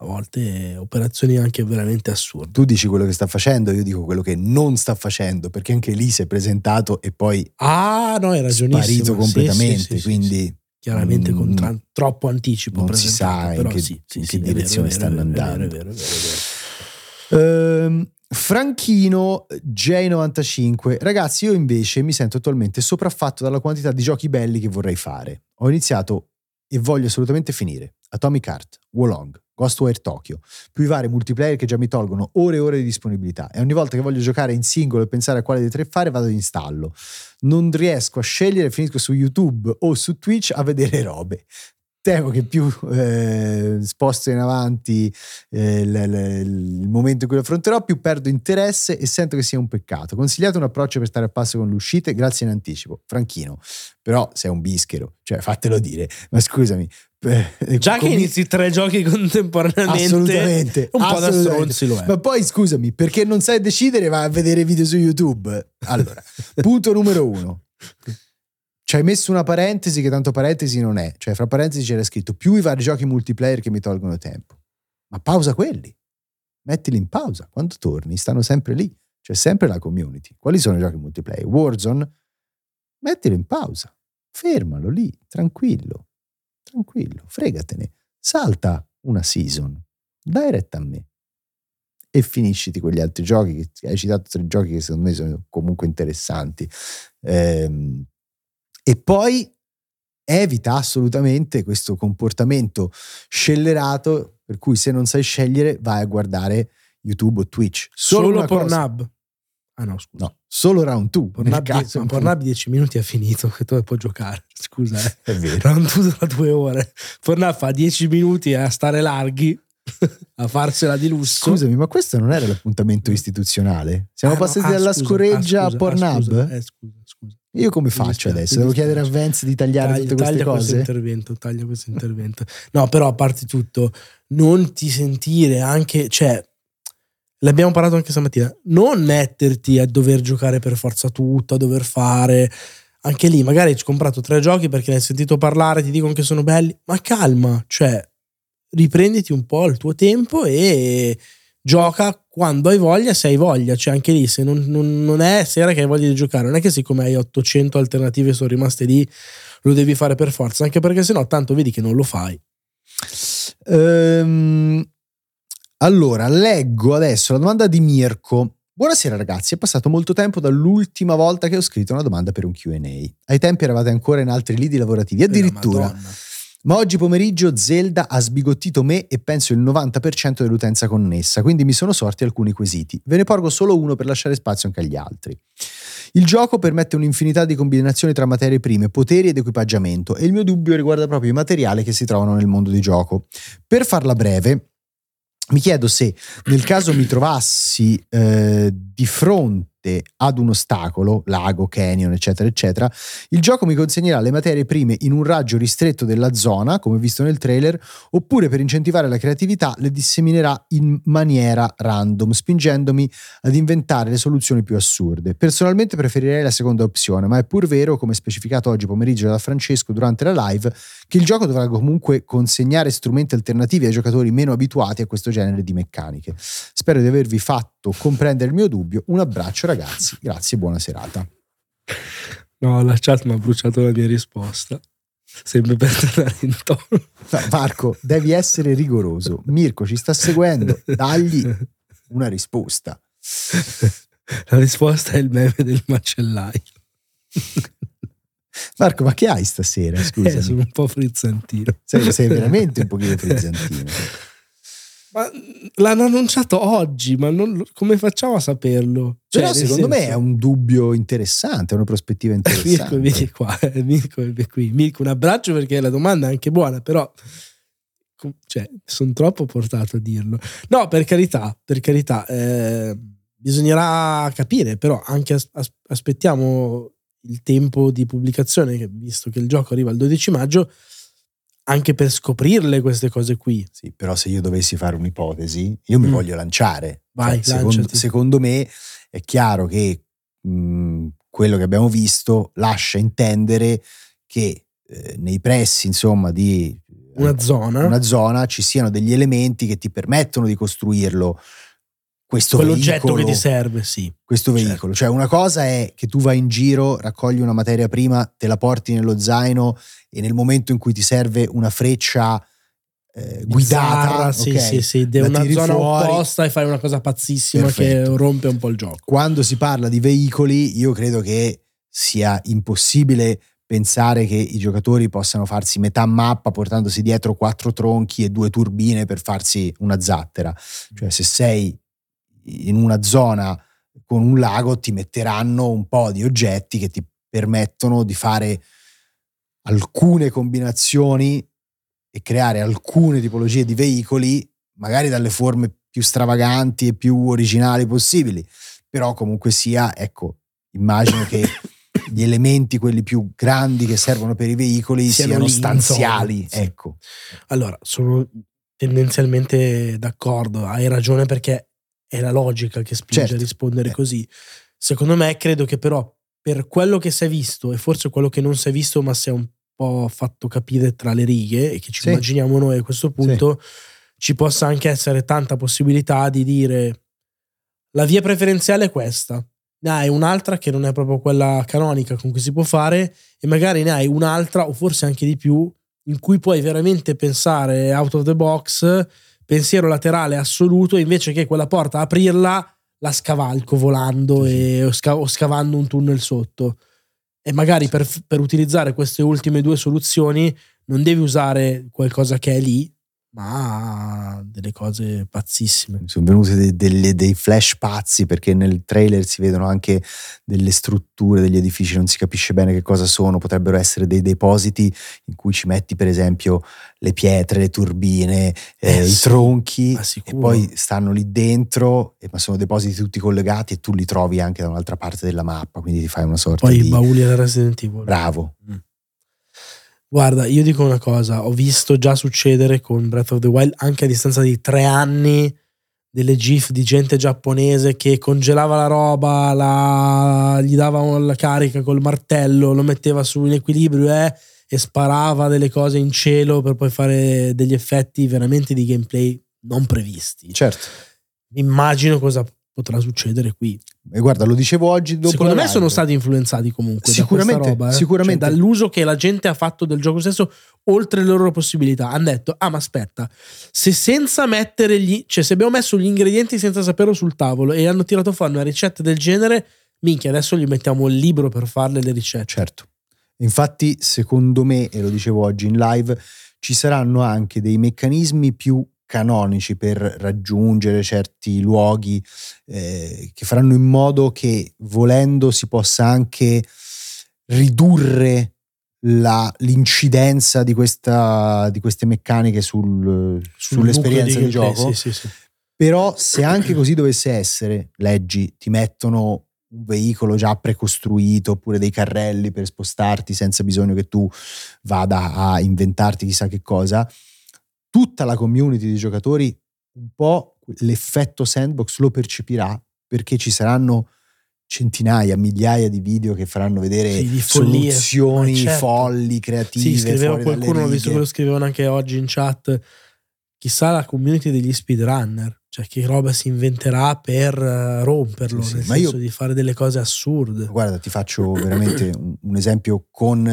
A volte operazioni anche veramente assurde. Tu dici quello che sta facendo, io dico quello che non sta facendo, perché anche lì si è presentato e poi Ah, no, ragionissimo. sparito completamente. sì, sì, quindi sì. chiaramente con mm, tra- troppo anticipo. non si sa in che- in che è direzione è vero, stanno è andando. È vero, è vero, è vero. Ehm, Franchino J95, ragazzi, io invece mi sento attualmente sopraffatto dalla quantità di giochi belli che vorrei fare. Ho iniziato e voglio assolutamente finire Atomic Heart, Wolong, Ghostwire Tokyo, più i vari multiplayer che già mi tolgono ore e ore di disponibilità. E ogni volta che voglio giocare in singolo e pensare a quale dei tre fare, vado in installo. Non riesco a scegliere, finisco su YouTube o su Twitch a vedere robe. Temo che più eh, sposto in avanti eh, l, l, il momento in cui lo affronterò, più perdo interesse e sento che sia un peccato. Consigliate un approccio per stare a passo con le uscite, grazie in anticipo. Franchino, però sei un bischero, cioè fatelo dire, ma scusami. Eh, Già com- che inizi tre giochi contemporaneamente, assolutamente, un assolutamente. po' da stronzi lo è. Ma poi scusami, perché non sai decidere, vai a vedere video su YouTube. Allora, punto numero uno ci hai messo una parentesi che tanto parentesi non è, cioè fra parentesi c'era scritto più i vari giochi multiplayer che mi tolgono tempo. Ma pausa quelli, mettili in pausa, quando torni stanno sempre lì, c'è sempre la community. Quali sono i giochi multiplayer? Warzone? Mettilo in pausa, fermalo lì, tranquillo, tranquillo, fregatene, salta una season, dai retta a me e finisciti quegli altri giochi, hai citato tre giochi che secondo me sono comunque interessanti. Ehm, e poi evita assolutamente questo comportamento scellerato per cui se non sai scegliere vai a guardare YouTube o Twitch. Solo, solo Pornhub. Ah no, scusa. No, solo round 2. Pornhub, die- Pornhub 10 minuti ha finito che tu puoi giocare. Scusa, eh. È vero. Round 2 dura 2 ore. Pornhub fa 10 minuti a stare larghi a farsela di lusso. Scusami, ma questo non era l'appuntamento istituzionale? Siamo ah, passati no, ah, dalla scusa, scoreggia ah, scusa, a Pornhub? Ah, scusa, eh, scusa, scusa. Io come faccio adesso? Devo chiedere a Vance di tagliare taglia, tutte queste taglia cose? Questo intervento, taglia questo intervento. No, però a parte tutto, non ti sentire anche, cioè, l'abbiamo parlato anche stamattina, non metterti a dover giocare per forza tutto, a dover fare. Anche lì, magari hai comprato tre giochi perché ne hai sentito parlare, ti dicono che sono belli, ma calma, cioè, riprenditi un po' il tuo tempo e gioca quando hai voglia, se hai voglia, cioè anche lì se non, non, non, è sera che hai voglia di giocare, non è che siccome hai 800 alternative sono rimaste lì, lo devi fare per forza, anche perché sennò tanto vedi che non lo fai. Ehm, allora, leggo adesso la domanda di Mirko. Buonasera ragazzi, è passato molto tempo dall'ultima volta che ho scritto una domanda per un QA. Ai tempi eravate ancora in altri lidi lavorativi, addirittura ma oggi pomeriggio Zelda ha sbigottito me e penso il 90% dell'utenza connessa, quindi mi sono sorti alcuni quesiti. Ve ne porgo solo uno per lasciare spazio anche agli altri. Il gioco permette un'infinità di combinazioni tra materie prime, poteri ed equipaggiamento e il mio dubbio riguarda proprio i materiali che si trovano nel mondo di gioco. Per farla breve, mi chiedo se nel caso mi trovassi eh, di fronte fronte ad un ostacolo, lago, canyon, eccetera, eccetera, il gioco mi consegnerà le materie prime in un raggio ristretto della zona, come visto nel trailer, oppure per incentivare la creatività le disseminerà in maniera random, spingendomi ad inventare le soluzioni più assurde. Personalmente preferirei la seconda opzione, ma è pur vero, come specificato oggi pomeriggio da Francesco durante la live, che il gioco dovrà comunque consegnare strumenti alternativi ai giocatori meno abituati a questo genere di meccaniche. Spero di avervi fatto comprendere il mio dubbio. Un abbraccio ragazzi, grazie e buona serata. No, la chat mi ha bruciato la mia risposta. Sempre per tornare in tono. No, Marco, devi essere rigoroso. Mirko ci sta seguendo, dagli una risposta. La risposta è il meme del macellaio. Marco, ma che hai stasera? Scusa. Eh, sono un po' frizzantino. Sei, sei veramente un pochino frizzantino. Ma l'hanno annunciato oggi, ma non, come facciamo a saperlo? Cioè, Però secondo senso... me è un dubbio interessante, è una prospettiva interessante. Mirko, vieni qua, Mirko, qui. Mirko, un abbraccio perché la domanda è anche buona, però cioè, sono troppo portato a dirlo. No, per carità, per carità, eh, bisognerà capire, però anche as- aspettiamo il tempo di pubblicazione, visto che il gioco arriva il 12 maggio, anche per scoprirle queste cose qui. Sì, però se io dovessi fare un'ipotesi, io mi mm. voglio lanciare. Vai, cioè, secondo, secondo, me è chiaro che mh, mm, quello che abbiamo visto lascia intendere che eh, nei pressi, insomma, di una zona. una zona ci siano degli elementi che ti permettono di costruirlo questo Quell'oggetto veicolo, che ti serve, sì. Questo certo. veicolo. Cioè, una cosa è che tu vai in giro, raccogli una materia prima, te la porti nello zaino e nel momento in cui ti serve una freccia eh, guidata, Bizzarra, sì, okay, sì, sì, è una zona fuori. opposta e fai una cosa pazzissima Perfetto. che rompe un po' il gioco. Quando si parla di veicoli, io credo che sia impossibile pensare che i giocatori possano farsi metà mappa portandosi dietro quattro tronchi e due turbine per farsi una zattera. Cioè, se sei in una zona con un lago ti metteranno un po' di oggetti che ti permettono di fare alcune combinazioni e creare alcune tipologie di veicoli, magari dalle forme più stravaganti e più originali possibili, però comunque sia, ecco, immagino che gli elementi, quelli più grandi che servono per i veicoli, Siano siano stanziali. sì. Ecco. Allora, sono tendenzialmente d'accordo, hai ragione perché è la logica che spinge Certo. a rispondere Eh. così. Secondo me, credo che però per quello che si è visto e forse quello che non si è visto, ma si è un po' fatto capire tra le righe e che ci Sì. immaginiamo noi a questo punto, ci possa anche essere tanta possibilità di dire la via preferenziale è questa. Ne hai un'altra che non è proprio quella canonica con cui si può fare, e magari ne hai un'altra, o forse anche di più, in cui puoi veramente pensare out of the box, pensiero laterale assoluto, invece che quella porta aprirla, la scavalco volando e, o, sca- o scavando un tunnel sotto. E magari per, per utilizzare queste ultime due soluzioni non devi usare qualcosa che è lì, ma delle cose pazzissime. Mi sono venuti dei, delle- dei flash pazzi perché nel trailer si vedono anche delle strutture degli edifici, non si capisce bene che cosa sono, potrebbero essere dei depositi in cui ci metti per esempio le pietre, le turbine, eh, Eh i tronchi e poi stanno lì dentro, ma sono depositi tutti collegati e tu li trovi anche da un'altra parte della mappa, quindi ti fai una sorta Poi i di... bauli del Resident Evil. Bravo. Guarda, io dico una cosa, ho visto già succedere con Breath of the Wild anche a distanza di tre anni delle gif di gente giapponese che congelava la roba, la- gli dava la carica col martello, lo metteva su in equilibrio eh, e sparava delle cose in cielo per poi fare degli effetti veramente di gameplay non previsti. Certo. Immagino cosa potrà succedere qui. E guarda, lo dicevo oggi dopo Secondo me sono live. stati influenzati comunque Sicuramente, da roba, eh. sicuramente. Cioè, dall'uso che la gente ha fatto del gioco stesso oltre le loro possibilità. Hanno detto: "Ah, ma aspetta, se senza mettere gli cioè se abbiamo messo gli ingredienti senza saperlo sul tavolo e hanno tirato fuori una ricetta del genere, minchia, adesso gli mettiamo il libro per farle le ricette". Certo. Infatti, secondo me, e lo dicevo oggi in live, ci saranno anche dei meccanismi più canonici per raggiungere certi luoghi eh, che faranno in modo che volendo si possa anche ridurre la- l'incidenza di, questa, di queste meccaniche sul- Sul sull'esperienza di, gameplay, gioco. Sì, sì, sì. Però se anche così dovesse essere, leggi, ti mettono un veicolo già precostruito oppure dei carrelli per spostarti senza bisogno che tu vada a inventarti chissà che cosa, tutta la community di giocatori un po' l'effetto sandbox lo percepirà perché ci saranno centinaia, migliaia di video che faranno vedere Sì, soluzioni Ma certo. folli, creative. Sì, scriveva qualcuno, ho visto che lo scrivevano anche oggi in chat. Chissà la community degli speedrunner, cioè che roba si inventerà per eh, romperlo, Sì, nel senso io- di fare delle cose assurde. Guarda, ti faccio veramente un, un esempio con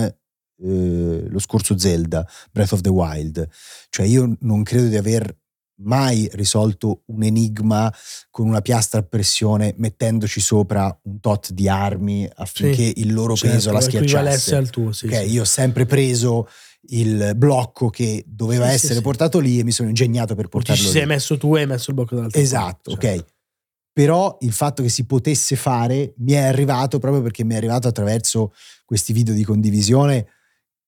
eh, lo scorso Zelda, Breath of the Wild. Cioè io non credo di aver mai risolto un enigma con una piastra a pressione mettendoci sopra un tot di armi affinché il loro Certo, peso la schiacciasse. al tuo, sì, Ok, sì. io ho sempre preso il blocco che doveva Sì, sì, essere sì. portato lì e mi sono ingegnato per ci portarlo ci lì. sei messo tu e hai messo il blocco dall'altra Esatto, parte, ok. certo. Però il fatto che si potesse fare mi è arrivato proprio perché mi è arrivato attraverso questi video di condivisione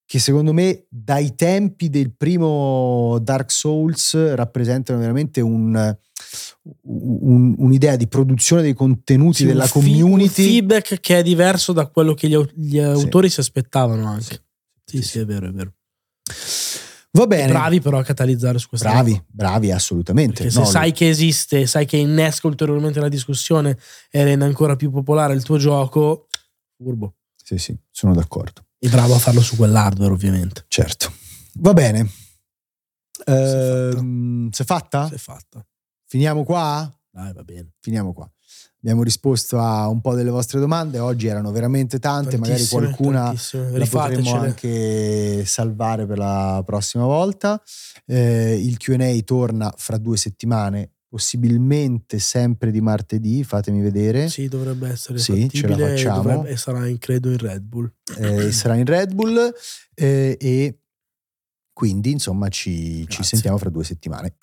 che secondo me dai tempi del primo Dark Souls rappresentano veramente un- un- un'idea di produzione dei contenuti Sì, un della fi- Un community. feedback che è diverso da quello che gli, au- gli autori si aspettavano anche. Sì, Sì, sì, sì. è vero, è vero. Va bene. Bravi però a catalizzare su questa bravi, roba. bravi, assolutamente. Perché se No, sai che esiste, sai che innesca ulteriormente la discussione e rende ancora più popolare il tuo gioco, furbo. Sì, sì, sono d'accordo. E bravo a farlo su quell'hardware, ovviamente. Certo. Va bene. Ehm, Si è fatta? Si è fatta. Finiamo qua? Dai, va bene. finiamo qua. Abbiamo risposto a un po' delle vostre domande, oggi erano veramente tante, magari Tantissime, qualcuna tantissime. la potremo anche salvare per la prossima volta. Eh, il QA torna fra due settimane, possibilmente sempre di martedì, fatemi vedere. Sì, dovrebbe essere Sì, ce la facciamo. dovrebbe- E, sarà, in, credo, in Red Bull. Eh, sarà in Red Bull eh, e quindi insomma ci, ci sentiamo fra due settimane.